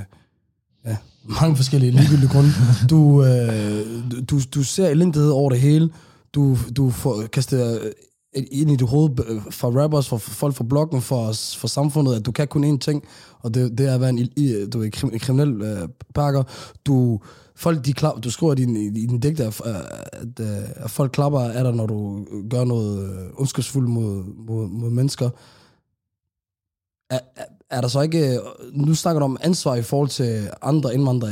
mange forskellige ligegyldige grunde. Du, øh, du, du ser elendighed over det hele. Du, du får kastet ind i dit hoved for rappers, for folk fra bloggen, for, for samfundet, at du kan kun én ting, og det, det er at være en, du er en kriminel øh, pakker. Du, folk, de klap, du skriver i din, i din digte, at, at, at, folk klapper af dig, når du gør noget øh, ondskabsfuldt mod, mod, mod mennesker. Er, er der så ikke... Øh, nu snakker du om ansvar i forhold til andre indvandrere,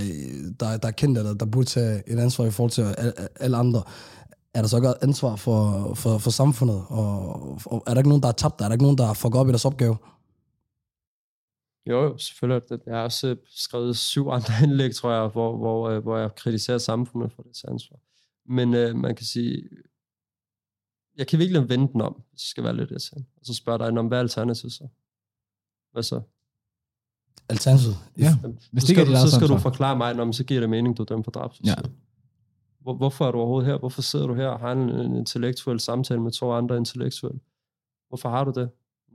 der, der er kendte, eller der burde tage et ansvar i forhold til alle andre er der så ikke ansvar for, for, for samfundet? Og, og er der ikke nogen, der er tabt? Er der ikke nogen, der har fucket op i deres opgave? Jo, jo, selvfølgelig. Jeg har også øh, skrevet syv andre indlæg, tror jeg, hvor, hvor, øh, hvor jeg kritiserer samfundet for det ansvar. Men øh, man kan sige, jeg kan virkelig vende den om, hvis jeg skal være lidt irriterende. Og så spørger dig, hvad er alternativet så? Hvad så? Alternativet? Ja. Hvis det skal, du, så skal du forklare mig, om så giver det mening, du er dømt for drab. Ja. Hvor, hvorfor er du overhovedet her? Hvorfor sidder du her og har en, en intellektuel samtale med to andre intellektuelle? Hvorfor har du det?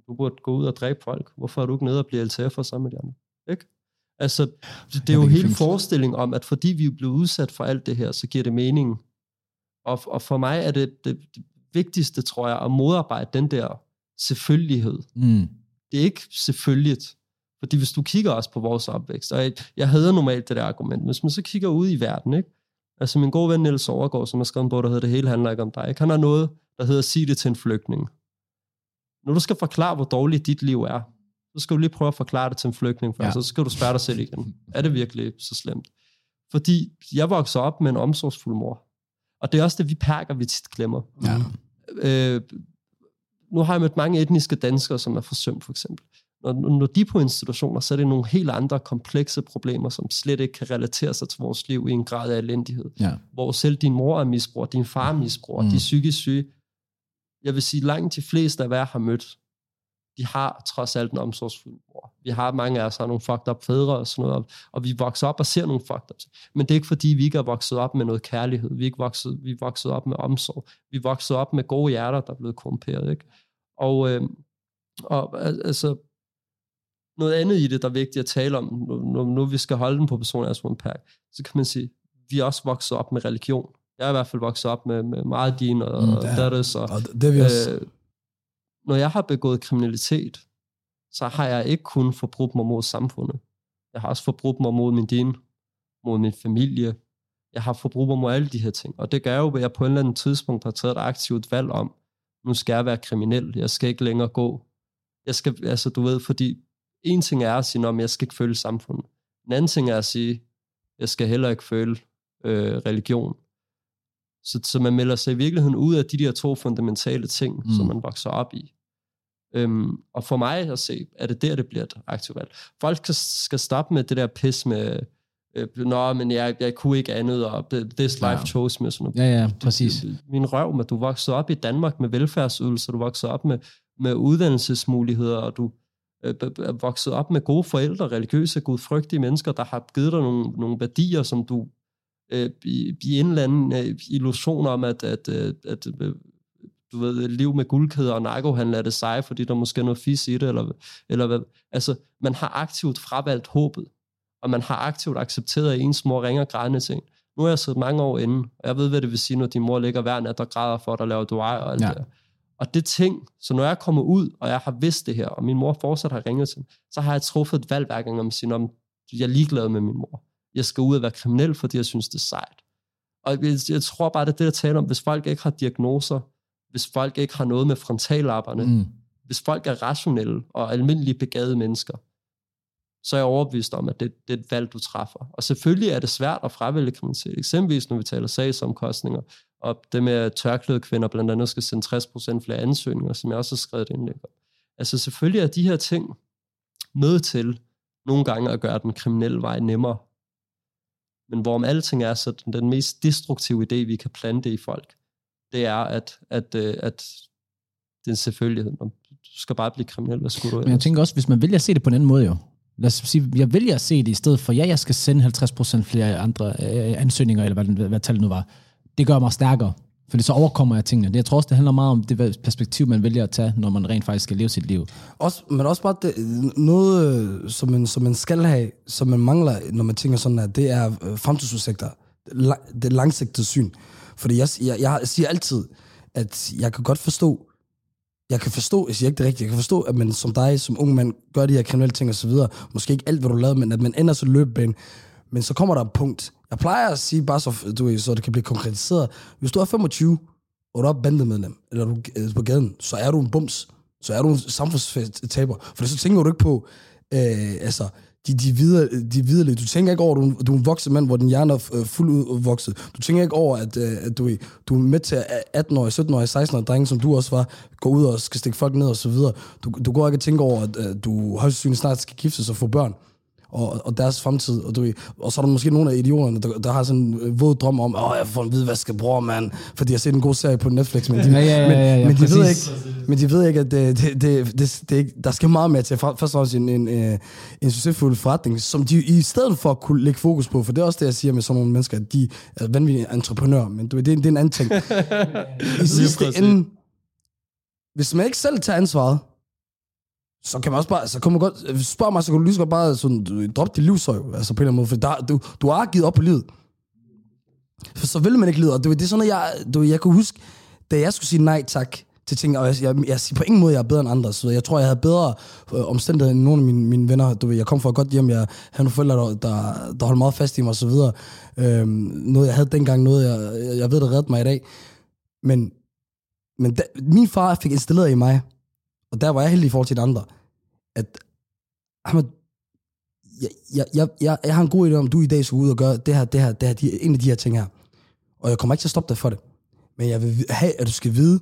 Du burde gå ud og dræbe folk. Hvorfor er du ikke nede og blive LTF'er sammen med de andre? Ikke? Altså, det, det er jo hele forestillingen om, at fordi vi er blevet udsat for alt det her, så giver det mening. Og, og for mig er det, det, det vigtigste, tror jeg, at modarbejde den der selvfølgelighed. Mm. Det er ikke selvfølgeligt. Fordi hvis du kigger også på vores opvækst, og jeg, jeg normalt det der argument, hvis man så kigger ud i verden, ikke? Altså min gode ven Niels Overgaard, som har skrevet en bog, der hedder Det hele handler ikke om dig, ikke? han har noget, der hedder Sig det til en flygtning. Når du skal forklare, hvor dårligt dit liv er, så skal du lige prøve at forklare det til en flygtning først, ja. så skal du spørge dig selv igen. Er det virkelig så slemt? Fordi jeg voksede op med en omsorgsfuld mor. Og det er også det, vi perker, vi tit glemmer. Ja. Øh, nu har jeg mødt mange etniske danskere, som er forsømt, for eksempel når, når de er på institutioner, så er det nogle helt andre komplekse problemer, som slet ikke kan relatere sig til vores liv i en grad af elendighed. Ja. Hvor selv din mor er misbruger, din far er misbruger, mm. de er psykisk syge. Jeg vil sige, langt de fleste af jeg har mødt, de har trods alt en omsorgsfuld mor. Vi har mange af os har nogle fucked up fædre og sådan noget, og vi vokser op og ser nogle fucked up. Men det er ikke fordi, vi ikke er vokset op med noget kærlighed. Vi er ikke vokset, vi er vokset op med omsorg. Vi er vokset op med gode hjerter, der er blevet korrumperet. Ikke? Og, øh, og altså, noget andet i det, der er vigtigt at tale om, når, når vi skal holde den på personen af Park, så kan man sige, vi er også vokset op med religion. Jeg er i hvert fald vokset op med, med meget din og, mm, og. Og, og det vi også. Øh, når jeg har begået kriminalitet, så har jeg ikke kun forbrudt mig mod samfundet. Jeg har også forbrudt mig mod min din, mod min familie. Jeg har forbrudt mig mod alle de her ting. Og det gør jo, at jeg på en eller anden tidspunkt har taget et aktivt valg om, nu skal jeg være kriminel. Jeg skal ikke længere gå. Jeg skal, altså du ved, fordi en ting er at sige, at jeg skal ikke føle samfundet. En anden ting er at sige, jeg skal heller ikke føle øh, religion. Så, så man melder sig i virkeligheden ud af de der to fundamentale ting, mm. som man vokser op i. Øhm, og for mig at se, er det der, det bliver et aktivt valg. Folk skal, skal stoppe med det der pis med, nå, men jeg, jeg kunne ikke andet, og this life ja. chose me. Sådan. Ja, ja, præcis. Min røv, med du voksede op i Danmark med velfærdsydelser, du voksede op med, med uddannelsesmuligheder, og du, øh, vokset op med gode forældre, religiøse, gudfrygtige mennesker, der har givet dig nogle, nogle værdier, som du øh, i, i en eller anden øh, illusion om, at, at, at, at øh, du ved, liv med guldkæder og narkohandel er det seje, fordi der måske er noget fis i det, eller, eller hvad. Altså, man har aktivt fravalgt håbet, og man har aktivt accepteret, at ens mor ringer grædende ting. Nu har jeg siddet mange år inden, og jeg ved, hvad det vil sige, når din mor ligger hver nat og græder for dig, laver dua og alt ja. det og det ting, så når jeg kommer ud, og jeg har vidst det her, og min mor fortsat har ringet til mig, så har jeg truffet et valg hver gang om at sige, om jeg er ligeglad med min mor. Jeg skal ud og være kriminel, fordi jeg synes, det er sejt. Og jeg, jeg tror bare, det er det, jeg taler om. Hvis folk ikke har diagnoser, hvis folk ikke har noget med frontallapperne, mm. hvis folk er rationelle og almindelige begavede mennesker, så er jeg overbevist om, at det, det er et valg, du træffer. Og selvfølgelig er det svært at fravælge kriminalitet. Eksempelvis, når vi taler sagsomkostninger, og det med, at tørklæde kvinder blandt andet skal sende 60% flere ansøgninger, som jeg også har skrevet indlæg om. Altså selvfølgelig er de her ting med til nogle gange at gøre den kriminelle vej nemmere. Men hvorom alting er, så den, den mest destruktive idé, vi kan plante i folk, det er, at, at, øh, at det er en selvfølgelighed. Du skal bare blive kriminel, hvad skulle du Men jeg ellers? tænker også, hvis man vælger at se det på en anden måde jo. Lad os sige, jeg vælger at se det i stedet for, ja, jeg skal sende 50% flere andre øh, ansøgninger, eller hvad, hvad, hvad tallet nu var. Det gør mig stærkere, fordi så overkommer jeg tingene. Det, jeg tror også, det handler meget om det perspektiv, man vælger at tage, når man rent faktisk skal leve sit liv. Også, men også bare det, noget, øh, som man, som man skal have, som man mangler, når man tænker sådan her, det er øh, fremtidsudsigter. Det langsigtede syn. Fordi jeg, jeg, jeg siger altid, at jeg kan godt forstå, jeg kan forstå, jeg siger ikke det rigtigt, jeg kan forstå, at man som dig, som ung mand, gør de her kriminelle ting osv., så. Måske ikke alt, hvad du lavede, men at man ender så løbebane. Men så kommer der et punkt. Jeg plejer at sige, bare så, du, ved, så det kan blive konkretiseret. Hvis du er 25, og du er bandemedlem, eller du er på gaden, så er du en bums. Så er du en samfundstaber. For så tænker du ikke på, øh, altså, de, de, videre, de videre, du tænker ikke over, at du, du er en voksen mand, hvor din hjerne er øh, fuldt udvokset. Øh, du tænker ikke over, at, øh, at du, du er med til 18-årige, 17-årige, 16-årige drenge, som du også var, gå ud og skal stikke folk ned og så videre. Du, du går ikke og tænker over, at øh, du højst sandsynligt snart skal giftes og få børn og, og deres fremtid. Og, du, ved, og så er der måske nogle af idioterne, der, der har sådan en øh, våd drøm om, åh, jeg får en hvidvaskebror, mand, fordi jeg har set en god serie på Netflix. Men de, Ja, ja, ja, ja, ja, men, men, de ved ikke, men de ved ikke, at det, det, det, det, det, ikke, der skal meget mere til. Først og fremmest en, en, en, en succesfuld forretning, som de i stedet for kunne lægge fokus på, for det er også det, jeg siger med sådan nogle mennesker, at de er vanvittige entreprenører, men du, ved, det, er- det er en anden ting. I sidste ende, hvis man ikke selv tager ansvaret, så kan man også bare, så kan man godt, øh, spørg mig, så kan du lige så godt bare sådan, droppe dit livsøj, altså på en eller anden måde, for der, du, du har givet op på livet. For så vil man ikke lide, og det, det er sådan, at jeg, du, jeg kunne huske, da jeg skulle sige nej tak til ting, og jeg, jeg, jeg siger på ingen måde, jeg er bedre end andre, så jeg tror, jeg havde bedre øh, omstændigheder end nogle af mine, mine venner. Du ved, jeg kom fra et godt hjem, jeg havde nogle forældre, der, der, der holdt meget fast i mig, og så videre. Øhm, noget, jeg havde dengang, noget, jeg, jeg, jeg ved, der reddede mig i dag. Men, men da, min far fik installeret i mig, og der var jeg heldig i forhold til de andre, at Ahmed, jeg, jeg, jeg, jeg, jeg har en god idé om, du i dag skal ud og gøre det her, det her, det her, de, en af de her ting her. Og jeg kommer ikke til at stoppe dig for det. Men jeg vil have, at du skal vide,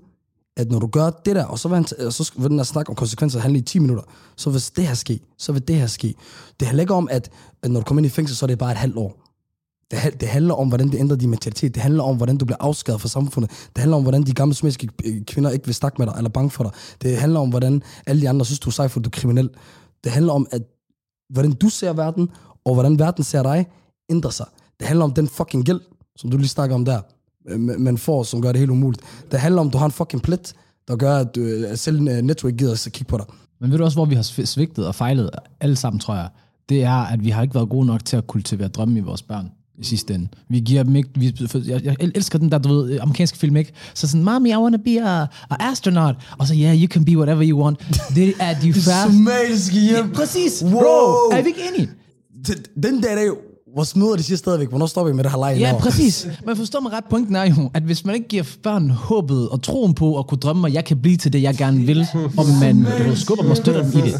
at når du gør det der, og så vil, han, og så vil den der snak om konsekvenser handle i 10 minutter, så hvis det her ske, så vil det her ske. Det handler ikke om, at, at når du kommer ind i fængsel, så er det bare et halvt år. Det, det handler om, hvordan det ændrer din mentalitet. Det handler om, hvordan du bliver afskåret fra samfundet. Det handler om, hvordan de gamle smiske øh, kvinder ikke vil snakke med dig, eller bange for dig. Det handler om, hvordan alle de andre synes, du er sej, for du er kriminel. Det handler om, at hvordan du ser verden, og hvordan verden ser dig, ændrer sig. Det handler om den fucking gæld, som du lige snakker om der, øh, man får, som gør det helt umuligt. Det handler om, at du har en fucking plet, der gør, at, du, at selv Netto ikke gider at kigge på dig. Men ved du også, hvor vi har svigtet og fejlet alle sammen, tror jeg? Det er, at vi har ikke været gode nok til at kultivere drømme i vores børn i sidste ende. Vi giver dem ikke... Vi, jeg, jeg elsker den der, du ved, amerikanske film, ikke? Så sådan, Mommy, I want to be a, a astronaut. Og så, yeah, you can be whatever you want. Det er de færreste... Somaliske hjem. Ja, præcis. Wow. Bro, er vi ikke enige? Den der dag, vores møder, de siger stadigvæk, hvornår står vi med det her leg? Ja, præcis. Men forstår mig ret, pointen er jo, at hvis man ikke giver børn håbet og troen på at kunne drømme, at jeg kan blive til det, jeg gerne vil, og man du ved, skubber dem og støtter dem i det,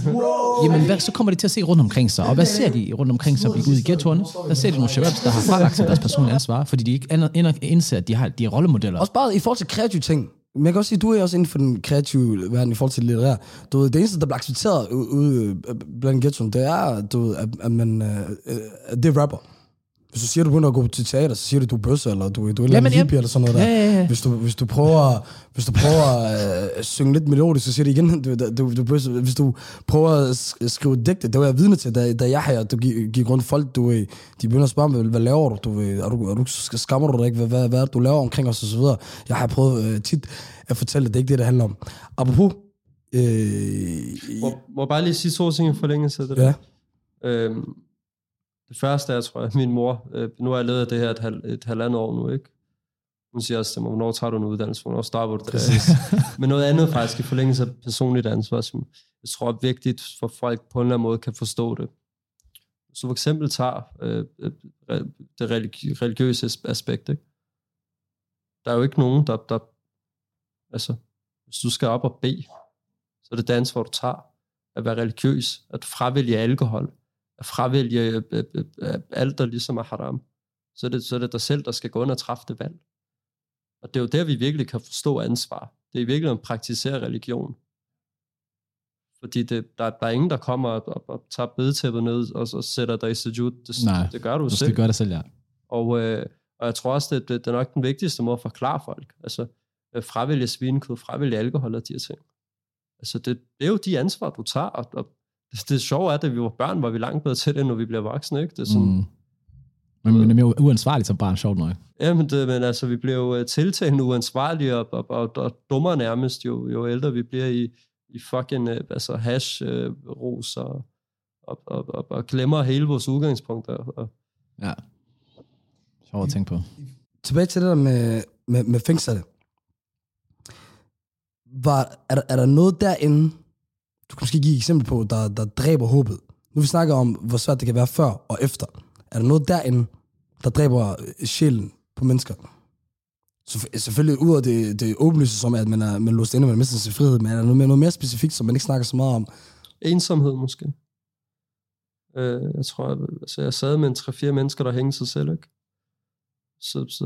jamen hvad, så kommer de til at se rundt omkring sig. Og hvad ser de rundt omkring sig ude i ghettoerne? Der ser de nogle shababs, der har fralagt sig deres personlige ansvar, fordi de ikke aner- indser, at de, har, de er rollemodeller. Også bare i forhold til kreative ting. Men jeg kan også sige, at du er også inden for den kreative verden i forhold til det litterære. Du ved, det eneste, der bliver accepteret ude øh, blandt ghettoen, det er, du ved, at, at man, øh, øh, det er rapper. Hvis du siger, du begynder at gå til teater, så siger du, du er bøsse, eller du, du er en ja, ja. hippie, eller sådan noget der. Ja, ja, ja. Hvis, du, hvis du prøver, hvis du prøver at øh, synge lidt melodisk, så siger du igen, du, du, du bøsse. Hvis du prøver at sk- skrive digte, det var jeg vidne til, da, da jeg her, du gik, rundt folk, du, de begynder at spørge mig, hvad, laver du? du er du, er du skammer du dig ikke? Hvad, hvad, hvad du laver omkring os, og så videre. Jeg har prøvet øh, tit at fortælle, at det er ikke det, det handler om. Apropos, øh, Må, må jeg bare lige sige to ting i forlængelse af det Ja. der. Øhm, det første er, tror jeg, min mor, øh, nu har jeg levet af det her et, halv, et halvandet år nu, ikke? Hun siger også til mig, hvornår tager du en uddannelse, hvornår starter du det? Men noget andet faktisk i forlængelse af personligt ansvar, som jeg tror er vigtigt for folk på en eller anden måde kan forstå det. Du for eksempel tager øh, øh, det religi- religiøse as- aspekt, ikke? der er jo ikke nogen, der, der altså, hvis du skal op og bede, så er det det ansvar, du tager at være religiøs, at fravælge alkohol, fravælge øh, øh, øh, alt, der ligesom er haram. Så er, det, så er det dig selv, der skal gå ind og træffe det valg. Og det er jo der, vi virkelig kan forstå ansvar. Det er virkelig at praktisere religion. Fordi det, der, der er ingen, der kommer og, og, og tager bedetæppet ned og, og sætter dig i sujud. Det, Nej, det gør du, Du selv. skal gøre det selv, ja. Og, øh, og jeg tror også, det, det, det er nok den vigtigste måde at forklare folk. Altså, øh, fravælge svinekød, fravælge alkohol og de her ting. Altså det, det er jo de ansvar, du tager, og, og det, det sjove er, at da vi var børn, var vi langt bedre til det, når vi bliver voksne, ikke? Det er sådan, Mm. Men man er mere uansvarlig som barn, sjovt nok. Ja, men, det, men altså, vi bliver jo øh, tiltagende uansvarlige og, og, og, og dummere nærmest, jo, jo ældre vi bliver i, i fucking altså hash, øh, ros og, og, og, og, og glemmer hele vores udgangspunkter. Og, Ja. Sjovt at tænke på. Tilbage til det der med, med, med fængslerne. Var, er, der, er der noget derinde, du kan måske give et eksempel på, der, der dræber håbet? Nu vi snakker om, hvor svært det kan være før og efter. Er der noget derinde, der dræber øh, sjælen på mennesker? Så, selvfølgelig ud af det, det åbenlyse, som at man er, man er låst inde, man mister sin frihed, men er der noget, mere- noget mere specifikt, som man ikke snakker så meget om? ensomhed måske. Øh, jeg tror, jeg, altså, jeg sad med en 3-4 mennesker, der hængte sig selv, ikke? Så, så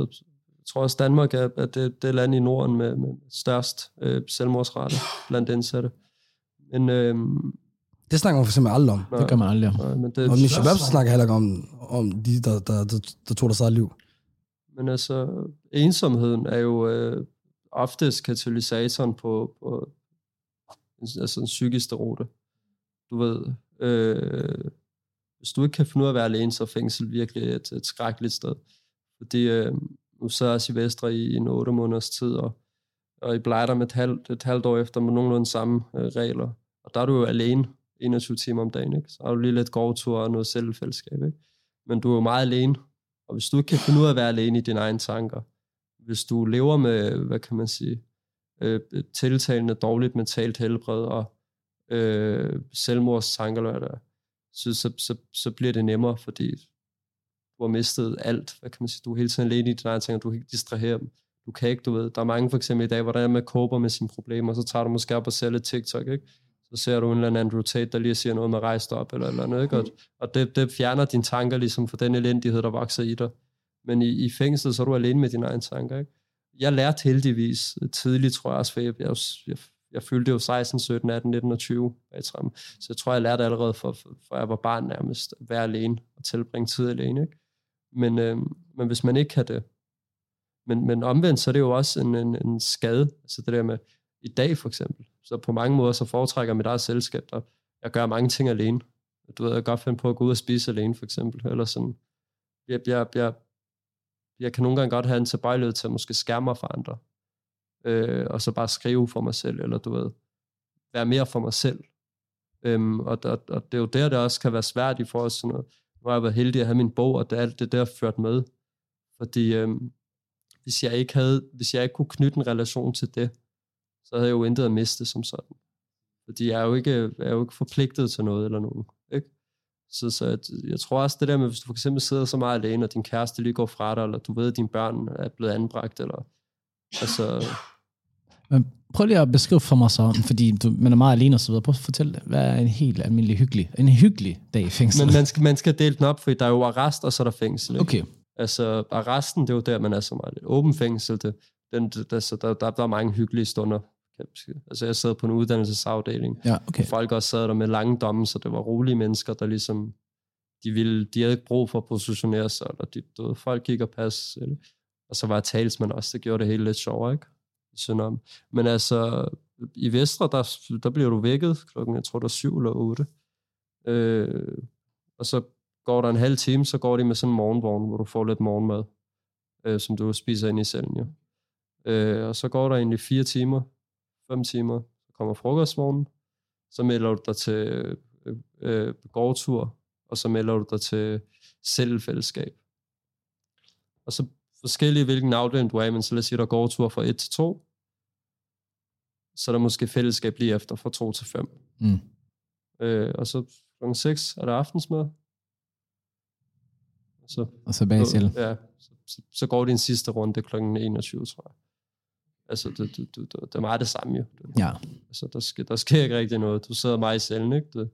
jeg tror også, Danmark er, er det, det land i Norden med, med størst øh, selvmordsrate blandt indsatte. Men, øh, Det snakker man for eksempel aldrig om. Det gør man aldrig om. nej, men det, Og min shabab snakker heller ikke om, om de, der, der, der, der tog deres eget liv. Men altså, ensomheden er jo øh, oftest katalysatoren på, på altså en psykisk rute. Du ved, øh, hvis du ikke kan finde ud af at være alene, så er fængsel virkelig et, et skrækkeligt sted. Fordi øh, nu sad jeg også i Vestre i, i en otte måneders tid, og, og i Blejder et halvt, et halvt år efter med nogenlunde samme øh, regler. Og der er du jo alene 21 timer om dagen, ikke? Så har du lige lidt gårdtur og noget selvfællesskab, ikke? Men du er jo meget alene, og hvis du ikke kan finde ud af at være alene i dine egne tanker, hvis du lever med, hvad kan man sige, øh, tiltalende dårligt mentalt helbred og øh, selvmordstanker, eller hvad så, så, så, så bliver det nemmere, fordi du har mistet alt. Hvad kan man sige? Du er hele tiden alene i dine egne tanker, du kan ikke distrahere dem. Du kan ikke, du ved, der er mange for eksempel i dag, hvor der er med kåber med sine problemer, så tager du måske op og lidt TikTok, ikke? Så ser du en eller anden Andrew Tate, der lige siger noget med rejst op, eller eller andet, ikke? Og, og det, det fjerner dine tanker ligesom for den elendighed, der vokser i dig. Men i, i fængslet, så er du alene med dine egne tanker, ikke? Jeg lærte heldigvis tidligt, tror jeg også, for jeg, jeg, jeg, jeg fyldte jo 16, 17, 18, 19 og 20 bag træmme. Så jeg tror, jeg lærte allerede, for, for, for jeg var barn nærmest, at være alene og tilbringe tid alene, ikke? Men, øh, men hvis man ikke kan det, men, men omvendt, så er det jo også en, en, en skade. Altså det der med, i dag for eksempel, så på mange måder, så foretrækker jeg mit eget selskab, der jeg gør mange ting alene. Du ved, jeg kan godt finde på at gå ud og spise alene, for eksempel. Eller sådan, jeg, jeg, jeg, jeg kan nogle gange godt have en tilbøjelighed til at måske skærme mig for andre. Øh, og så bare skrive for mig selv, eller du ved, være mere for mig selv. Øhm, og, og, og det er jo der, det også kan være svært i forhold til sådan noget. Nu har jeg været heldig at have min bog, og det, alt det der ført med. Fordi øhm, hvis, jeg ikke havde, hvis jeg ikke kunne knytte en relation til det, så havde jeg jo intet at miste som sådan. Fordi jeg er jo ikke, jeg er jo ikke forpligtet til noget eller nogen. Ikke? Så, så jeg, jeg tror også det der med, hvis du for eksempel sidder så meget alene, og din kæreste lige går fra dig, eller du ved, at dine børn er blevet anbragt, eller altså, Men prøv lige at beskrive for mig så, fordi du, man er meget alene og så videre. Prøv at fortælle, hvad er en helt almindelig hyggelig, en hyggelig dag i fængsel? men man skal, man skal dele den op, for der er jo arrest, og så er der fængsel. Ikke? Okay, Altså, arresten, det er jo der, man er så meget. Åben fængsel, det, den, altså, der, der, der er mange hyggelige stunder. Altså, jeg sad på en uddannelsesafdeling, ja, okay. og folk også sad der med lange domme, så det var rolige mennesker, der ligesom, de, ville, de havde ikke brug for at positionere sig, eller de, du ved, folk gik og passe, eller, og så var talsmand også, det gjorde det hele lidt sjovere, ikke? Sønderholm. Men altså, i Vestre, der, der bliver du vækket klokken, jeg tror, der er syv eller otte. Øh, og så går der en halv time, så går de med sådan en morgenvogn, hvor du får lidt morgenmad, øh, som du spiser ind i cellen, jo. Øh, og så går der egentlig fire timer, fem timer, så kommer frokostvognen, så melder du dig til øh, øh, gårdtur, og så melder du dig til selvfællesskab. Og så forskellige, hvilken afdeling du er i, men så lad os sige, der er gårdtur fra 1 til 2, så er der måske fællesskab lige efter fra 2 til 5. Mm. Øh, og så kl. 6 er der aftensmad. Og så Og så bag selv. Ja, så, så, så går det en sidste runde kl. 21, tror jeg. Altså, det, det, det, det er meget det samme jo. Det, Ja. altså, der, sker, der sker ikke rigtig noget. Du sidder meget i cellen, ikke? Det,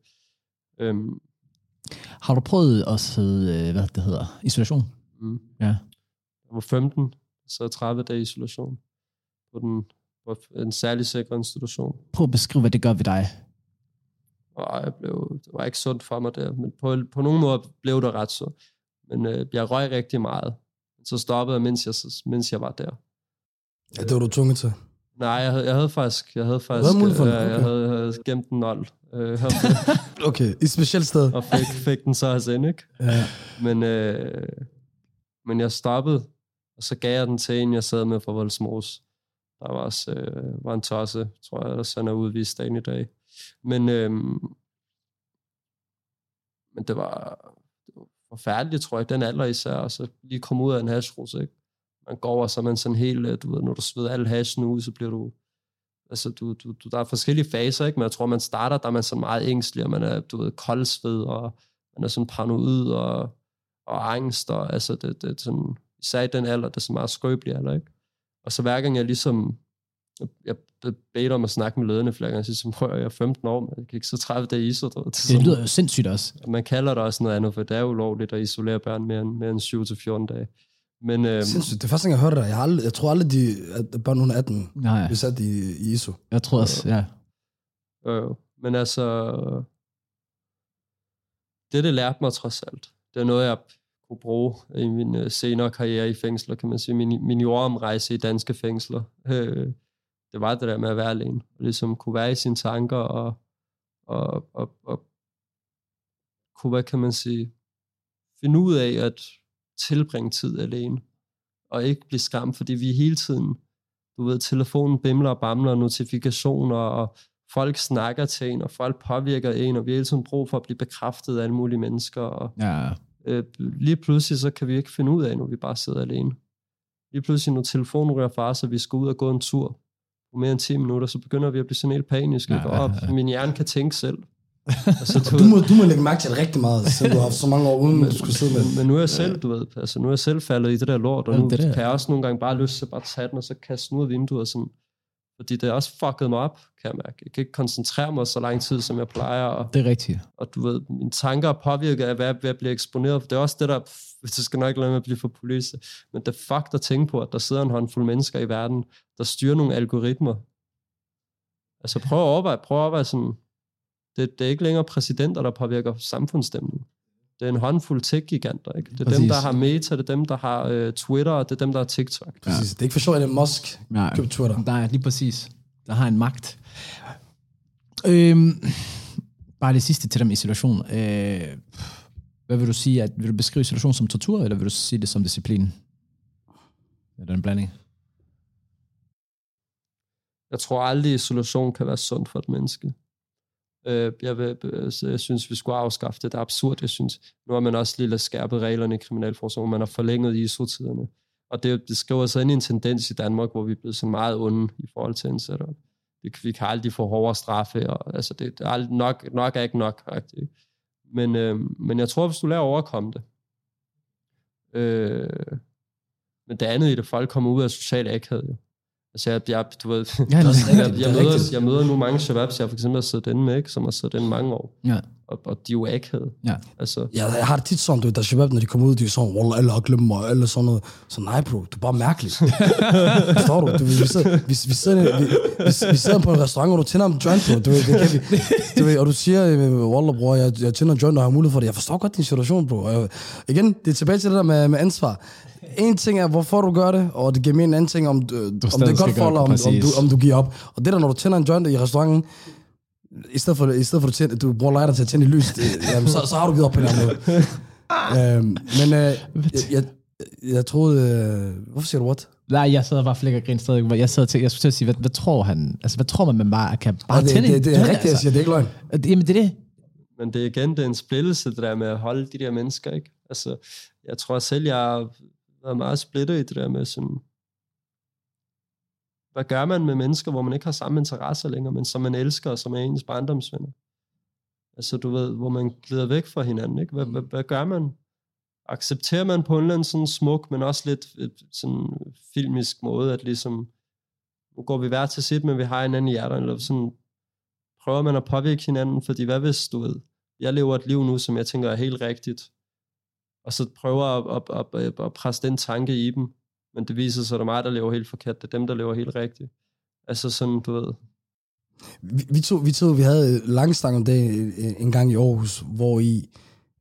øhm, Har du prøvet at sidde, øh, hvad det hedder, isolation? mm. Ja. Jeg var 15, så 30 dage i isolation på, den, på en særlig sikker institution. Prøv at beskrive, hvad det gør ved dig. Og jeg blev, det var ikke sundt for mig der, men på, på nogle måder blev det ret så. Men øh, jeg røg rigtig meget. Så stoppede jeg, mens jeg, mens jeg var der. Ja, det var du tvunget til. Nej, jeg havde, jeg havde faktisk, jeg havde faktisk, for den, øh, jeg okay. havde, jeg havde gemt en nold, øh, Okay, i et specielt sted. og fik, fik den så altså ind, ikke? Ja. Men, øh, men jeg stoppede, og så gav jeg den til en, jeg sad med fra Voldsmos. Der var også øh, var en tosse, tror jeg, der sådan er udvist dagen i dag. Men, øh, men det var, forfærdelig, tror jeg, den alder især, og så lige komme ud af en hashrus, ikke? Man går over, så er man sådan helt, øh, du ved, når du sveder al hashen ud, så bliver du, altså du, du, du, der er forskellige faser, ikke? Men jeg tror, man starter, der er man sådan meget ængstelig, og man er, du ved, koldsved, og man er sådan paranoid, og, og angst, og altså det, det er sådan, især i den alder, det er så meget skrøbelig alder, ikke? Og så hver gang jeg ligesom, jeg, jeg bedte om at snakke med lederne flere gange, så siger jeg, prøv at jeg er 15 år, men jeg kan ikke så træffe det i ISO. du ved. Det, Det lyder jo sindssygt også. man kalder det også noget andet, for det er ulovligt at isolere børn mere end, mere end 7-14 dage. Men øhm, Sindssygt. Det er første gang, jeg hørte det. Jeg, har aldrig, jeg tror aldrig, de, at børn under 18 Nej, bliver sat i, i ISO. jeg tror også, ja. øh, men altså, det det lærte mig trods alt. Det er noget, jeg kunne bruge i min øh, senere karriere i fængsler, kan man sige. Min, min jordomrejse i danske fængsler. Øh, det var det der med at være alene. Og ligesom kunne være i sine tanker og, og, og, og kunne, hvad kan man sige, finde ud af at tilbringe tid alene. Og ikke blive skræmt, fordi vi hele tiden, du ved, telefonen bimler og bamler, notifikationer, og folk snakker til en, og folk påvirker en, og vi har hele tiden brug for at blive bekræftet af alle mulige mennesker, og ja. øh, lige pludselig så kan vi ikke finde ud af, når vi bare sidder alene. Lige pludselig, når telefonen rører fra så vi skal ud og gå en tur mere end 10 minutter, så begynder vi at blive sådan helt paniske. Ja, Ja, ja. Min hjerne kan tænke selv. altså, Og du må, du må lægge mærke til det rigtig meget, selvom du har haft så mange år uden, du skulle sidde med. men, men nu er jeg selv, du ved, altså nu er jeg selv faldet i det der lort, og Ja, nu det der. kan jeg også nogle gange bare lyst til at bare tage den, og så kaste den ud af vinduet, og sådan, fordi det også fucket mig op, kan jeg mærke. Jeg kan ikke koncentrere mig så lang tid, som jeg plejer, og, Det er rigtigt. og du ved, mine tanker er påvirket af, hvad jeg, hvad jeg bliver eksponeret for. Det er også det, der, det skal nok lade med at blive for politi, men det er fuck at tænke på, at der sidder en håndfuld mennesker i verden, der styrer nogle algoritmer. Altså prøv at overveje, prøv at overveje sådan, det, det er ikke længere præsidenter, der påvirker samfundsstemningen. Det er en håndfuld tech-giganter, ikke? Det er Præcis. dem, der har Meta, det er dem, der har øh, Twitter, og det er dem, der har TikTok. Præcis. Det er ikke for sjovt, at Musk Nej. købte Twitter. Der er lige præcis. Der har en magt. Øhm, bare det sidste til dem isolation. Øh, hvad vil du sige? At, vil du beskrive isolation som tortur, eller vil du sige det som disciplin? Eller en blanding? Jeg tror aldrig, isolation kan være sundt for et menneske. Øh, jeg, vil, altså, jeg synes, vi skulle afskaffe det. Det er absurd, jeg synes. Nu har man også lige lavet skærpe reglerne i kriminalforsorgen. Man har forlænget ISO-tiderne. Og det, det skriver sig ind i en tendens i Danmark, hvor vi er blevet så meget onde i forhold til indsætter. Vi, vi kan aldrig få hårdere straffe, og altså det, det er aldrig, nok, nok er ikke nok. Faktisk. Men, øh, men jeg tror, hvis du lærer at overkomme det, øh, men det andet i det, folk kommer ud af social akhed, jo. Altså, jeg, jeg, du ved, Ja, det er jeg, rigtigt, er jeg, møder, jeg møder nu mange shababs, jeg for eksempel har siddet inde med, ikke, som har siddet inde mange år, Ja. Og, og de er jo akavede. Ja. Altså, Ja, jeg har det tit sådan, du ved, der er shabab, når de kommer ud, de er sådan, Wallah, alle har glemt mig, eller sådan noget. Så nej, bro, du er bare mærkelig. Forstår du? du ved, vi, sidder, vi, vi, sidder, vi, vi, vi, sidder på en restaurant, og du tænder en joint, bro. Du ved, det kan vi. Du ved, og du siger, øh, Wallah, bror, jeg, jeg tænder en joint, og har mulighed for det. Jeg forstår godt din situation, bro. Og jeg, igen, det er tilbage til det der med, med ansvar. En ting er, hvorfor du gør det, og det giver mig en anden ting, om, du, om det er godt for det, om, om, du, om du giver op. Og det der, når du tænder en joint i restauranten, i stedet for, i stedet for at du, tænder, du bruger lighter til at tænde i lys, det, jamen, så, så har du givet op på en eller anden måde. øhm, men øh, jeg, jeg, jeg troede... Øh, hvorfor siger du what? Nej, jeg sad bare flækker og griner stadig. Jeg sad til, jeg skulle til at sige, hvad, hvad tror han? Altså, hvad tror man, man bare kan bare Og det, tænde det, det, det er rigtigt, jeg siger, det er ikke løgn. Altså. Jamen, det er det. men det er igen, det er en splittelse, det der med at holde de der mennesker, ikke? Altså, jeg tror selv, jeg har været meget splittet i det der med sådan, hvad gør man med mennesker, hvor man ikke har samme interesser længere, men som man elsker, og som er ens barndomsvenner? Altså, du ved, hvor man glider væk fra hinanden, ikke? Hvad, hvad, hvad gør man? Accepterer man på en eller anden sådan smuk, men også lidt sådan filmisk måde, at ligesom, nu går vi hver til sit, men vi har en anden i hjertet, eller sådan, prøver man at påvirke hinanden, fordi hvad hvis, du ved, jeg lever et liv nu, som jeg tænker er helt rigtigt, og så prøver at, at, at, at, at presse den tanke i dem, men det viser sig, at det er mig, der lever helt forkert, det er dem, der lever helt rigtigt. Altså sådan, du ved, Vi, vi, to, vi to, vi havde langstang om det øh, en- gang i Aarhus, hvor i,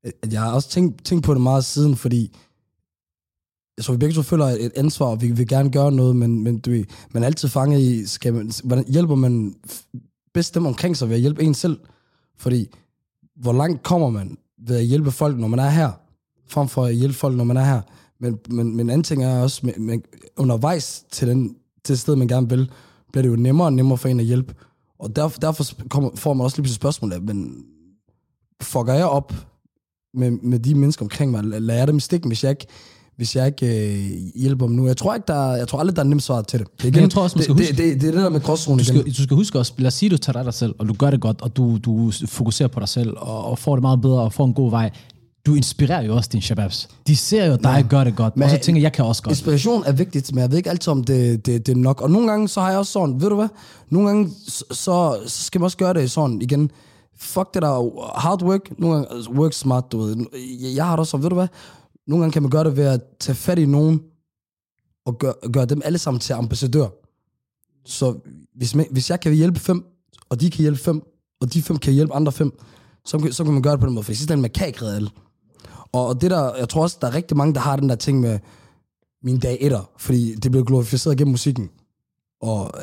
at jeg har også tænkt, tænkt på det meget siden, fordi jeg tror, vi begge to føler et ansvar, og vi vil gerne gøre noget, men, men du, ved, man er altid fanget i, skal man, hvordan hjælper man bedst dem omkring sig ved at hjælpe en selv? Fordi, hvor langt kommer man ved at hjælpe folk, når man er her, frem for at hjælpe folk, når man er her? Men, men, men anden ting er også, med, med, undervejs til, den, til sted, man gerne vil, bliver det jo nemmere og nemmere for en at hjælpe. Og derfor, derfor kommer, får man også lige pludselig spørgsmål af, men fucker jeg op med, med de mennesker omkring mig? Lader jeg dem i stikken, hvis jeg ikke, hvis jeg ikke øh, hjælper dem nu? Jeg tror, ikke, der, jeg tror aldrig, der er nemt svar til det. det er Men jeg tror også, man det, skal det, huske- det, det, det, er det der med gråzonen Du igen. skal, du skal huske også, lad os sige, du tager dig dig selv, og du gør det godt, og du, du fokuserer på dig selv, og, og får det meget bedre, og får en god vej. Du inspirerer jo også dine shababs. De ser jo dig gøre det godt, Men- og så tænker jeg, jeg kan også godt. Inspiration er vigtigt, men jeg ved ikke altid, om det, det, det er nok. Og nogle gange, så har jeg også sådan, ved du hvad? Nogle gange, så, så skal man også gøre det sådan igen. Fuck det der hard work. Nogle gange, altså, work smart, du ved. Jeg, har det også ved du hvad? Nogle gange kan man gøre det ved at tage fat i nogen, og gøre, gøre dem alle sammen til ambassadør. Så hvis, man, hvis jeg kan hjælpe fem, og de kan hjælpe fem, og de fem kan hjælpe andre fem, så, kan- så kan man gøre det på den måde. For i sidste ende, man kan ikke redde alle. Og det der, jeg tror også, der er rigtig mange, der har den der ting med min dag etter, fordi det blev glorificeret gennem musikken. Og øh,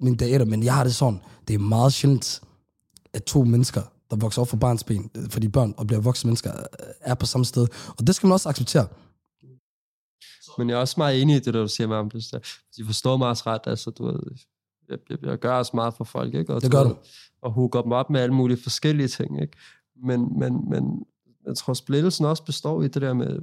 min dag etter, men jeg har det sådan, det er meget sjældent, at to mennesker, der vokser op fra barns ben, øh, fordi børn og bliver voksne mennesker, øh, er på samme sted. Og det skal man også acceptere. Men jeg er også meget enig i det, der du siger med Amplis. Der. De forstår mig også ret. Altså, du ved, jeg, jeg, jeg gør også meget for folk, ikke? Og, Det gør du. Og hooker dem op med alle mulige forskellige ting, ikke? Men, men, men jeg tror, splittelsen også består i det der med,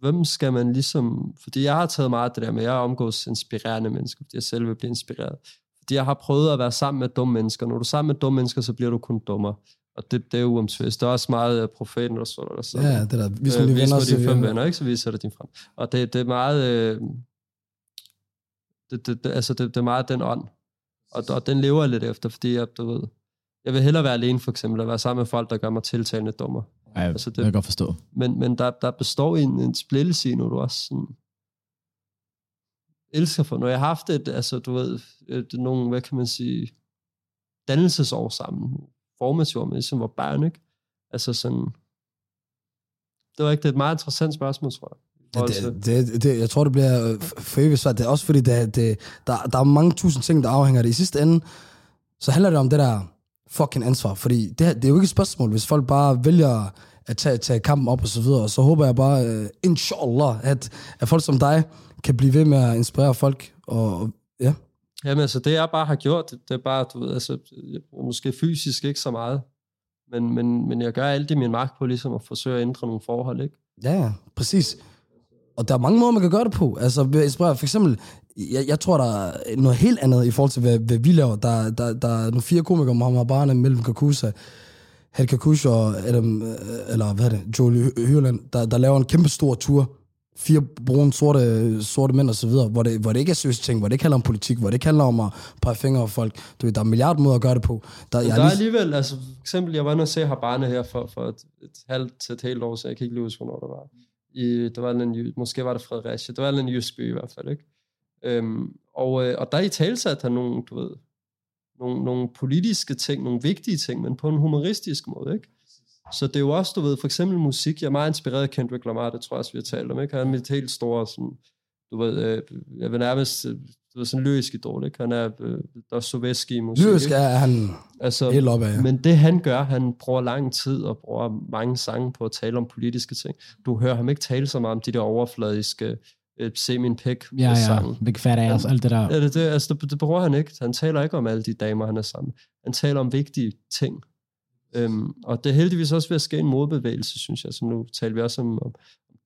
hvem skal man ligesom... Fordi jeg har taget meget af det der med, at jeg omgås inspirerende mennesker, fordi jeg selv vil blive inspireret. Fordi jeg har prøvet at være sammen med dumme mennesker. Når du er sammen med dumme mennesker, så bliver du kun dummere. Og det, det er uomtvist. Det er også meget uh, profeten, der står der. Så, Ja, det der. Øh, vis venner, mig så dine vi fem venner. venner, ikke? Så viser det din frem. Og det, det er meget... Øh, det, det, det, altså det, det er meget den ånd. Og, og den lever jeg lidt efter, fordi jeg, du ved, jeg vil hellere være alene for eksempel, at være sammen med folk, der gør mig tiltalende dummer. Ja, altså, det, det- kan jeg godt forstå. Men, men der, der består en, en splittelse i, når du også sådan, elsker for. Når jeg har haft et, altså du ved, et, nogle, hvad kan man sige, dannelsesår sammen, formative med, som var børn, ikke? Altså sådan, det var ikke, det er et meget interessant spørgsmål, tror jeg. det, det, det, jeg tror, det bliver øh, for evigt svært. Det er også fordi, det, det, der, der er mange tusind ting, der afhænger af det. I sidste ende, så handler det om det der fucking ansvar. Fordi det, her- det er jo ikke et spørgsmål, hvis folk bare vælger at tage, tage kampen op og så videre. Og så håber jeg bare, uh, inshallah, at, at folk som dig kan blive ved med at inspirere folk. Og, og ja, Jamen altså, det jeg bare har gjort, det, det er bare, du ved, altså, måske fysisk ikke så meget, men, men, men jeg gør alt i min magt på ligesom at forsøge at ændre nogle forhold, ikke? Ja, præcis. Og der er mange måder, man kan gøre det på. Altså, inspirere. For eksempel, jeg, jeg tror, der er noget helt andet i forhold til, hvad, hvad vi laver. Der, der, der er nogle fire komikere, Mohammed Barne, Mellem Kakusa, Hal Kakush og Adam, øh, eller hvad er det, Jolie Hyrland, der, der laver en kæmpe stor tur. Fire brune, sorte, sorte mænd og så videre, hvor det, hvor det ikke er seriøse ting, hvor det ikke handler om politik, hvor det ikke handler om at pege fingre af folk. Du ved, der er en milliard måder at gøre det på. Der, jeg der er lige, alligevel, altså for eksempel, jeg var inde og se Habane her for, for et, et halvt til et helt år siden, jeg kan ikke lige huske, hvornår det var. I, det var en, måske var det Fredericia, det var en jysk by i hvert fald, ikke? Øhm, og, øh, og der i talsat han nogle, du ved, nogle, nogle politiske ting, nogle vigtige ting, men på en humoristisk måde, ikke? Så det er jo også, du ved, for eksempel musik. Jeg er meget inspireret af Kendrick Lamar, det tror jeg også, vi har talt om, ikke? Han er mit helt store, sådan, du ved, øh, jeg vil nærmest, øh, du ved, sådan lyrisk idol, ikke? Han er øh, Dostoevsky i musik, lyrisk er han Altså, helt op af. Ja. men det han gør, han bruger lang tid og bruger mange sange på at tale om politiske ting. Du hører ham ikke tale så meget om de der overfladiske se min pæk Ja, ja. sange. Big fat ass, alt det der. Ja, det, det, altså, det, det bruger han ikke. Han taler ikke om alle de damer, han er sammen. med. Han taler om vigtige ting. Øhm, og det er heldigvis også ved at ske en modbevægelse, synes jeg. Som nu taler vi også om, om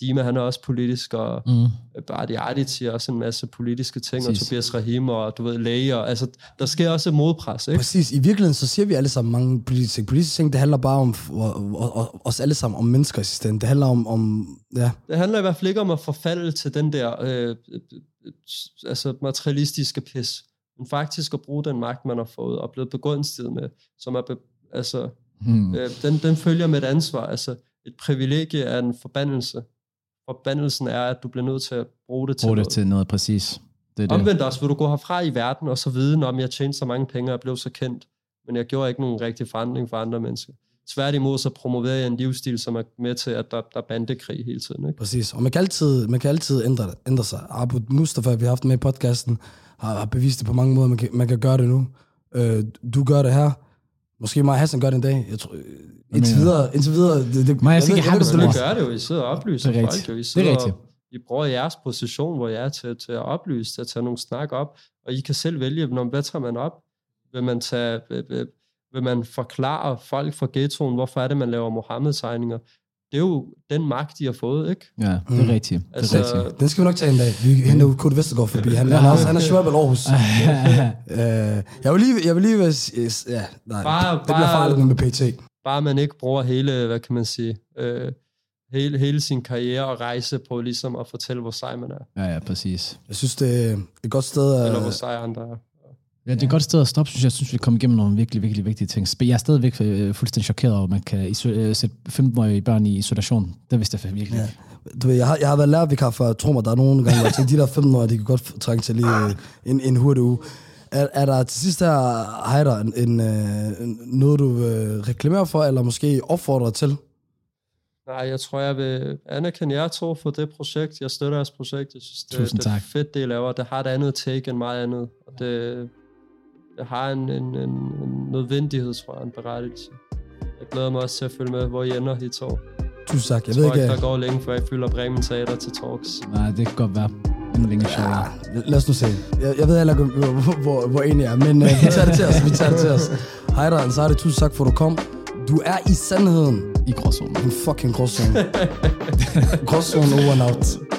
Dima, han er også politisk, og Mm. øh, Bardi Ardit siger også en masse politiske ting, Præcis. og Tobias Rahim, og du ved, læger. Altså, der sker også et modpres, ikke? Præcis. I virkeligheden, så siger vi alle sammen mange politiske ting. Politiske ting, det handler bare om os alle sammen, om mennesker i. Det handler om, om ja, Det handler i hvert fald ikke om at forfalde til den der øh, øh, øh, altså materialistiske pis, men faktisk at bruge den magt, man har fået og blevet begunstiget med, som er be, altså, Mm. øh, den, den følger med et ansvar. Altså, et privilegie er en forbandelse. Forbandelsen er, at du bliver nødt til at bruge det til Brug det noget. til noget præcis. Det er det. Omvendt også, vil du gå herfra i verden, og så vide, om jeg tjente så mange penge, og jeg blev så kendt, men jeg gjorde ikke nogen rigtig forandring for andre mennesker. Tværtimod så promoverer jeg en livsstil, som er med til, at der, der er bandekrig hele tiden. Ikke? Præcis. Og man kan altid, man kan altid ændre, ændre sig. Abu Mustafa, vi har haft med i podcasten, har, har bevist det på mange måder, man kan, man kan gøre det nu. Øh, du gør det her. Måske mig og Hassan gør det en dag. Jeg tror, indtil mener videre, indtil videre, det, det, Mig og jeg jeg Men du I mener. gør det jo, I sidder og oplyser Det er folk rigtigt. jo. I Det er sidder rigtigt. og, I bruger jeres position, hvor jeg er til, til at oplyse, til at tage nogle snak op, og I kan selv vælge, når, hvad tager man op? Vil man, tage, vil, vil- vil man forklare folk fra ghettoen, hvorfor er det, man laver Mohammed-tegninger? Det er jo den magt, de har fået, ikke? Ja, det Mm. er rigtigt. Det Altså, er rigtigt. Den skal vi nok tage en dag. Vi henter jo Kurt Vestergaard forbi. Han, han, er, også- han er Schwab Aarhus. øh, jeg vil lige, jeg vil lige være, ja, nej, Bare- det bliver bare- farligt med PT. bare man ikke bruger hele, hvad kan man sige, øh, hele, hele sin karriere og rejse på ligesom at fortælle, hvor sej man er, ja, ja, præcis. Jeg synes, det er et godt sted eller hvor at... sej andre er. Ja, det er et godt sted at stoppe, synes jeg. Jeg synes, vi kom igennem nogle virkelig, virkelig vigtige ting. Jeg er stadigvæk øh, fuldstændig chokeret over, at man kan iso- øh, sætte 15-årige børn i isolation. Det vidste jeg virkelig Ja. ikke. Du ved, jeg har, jeg har været lærervikar for, tro mig, der er nogle gange, hvor jeg de der 15 år, de kan godt trænge til lige øh, en, en hurtig uge. Er, er der til sidst her, Heider, en, en, øh, en, noget, du vil reklamere for, eller måske opfordre til? Nej, jeg tror, jeg vil anerkende jer to for det projekt. Jeg støtter jeres projekt. Jeg synes, det, Tusind det er fedt, det I laver. Det har et andet take end meget andet. Og det, det har en, en, en, en nødvendighed, tror jeg, en berettigelse. Jeg glæder mig også til at følge med, hvor I ender, I to. Tusind tak. Jeg Jeg ved tror ikke, ikke... der går længe, før I fylder Bremen Teater til talks. Nej, det kan godt være. Endnu længere show. Ja, lad os nu se. Jeg, jeg ved heller ikke, hvor, hvor, hvor, hvor enig jeg er, men øh, vi tager det til os. Vi tager det til os. Heider Ansari, tusind tak for, at du kom. Du er i sandheden I gråzonen. en fucking gråzone. gråzone over and out.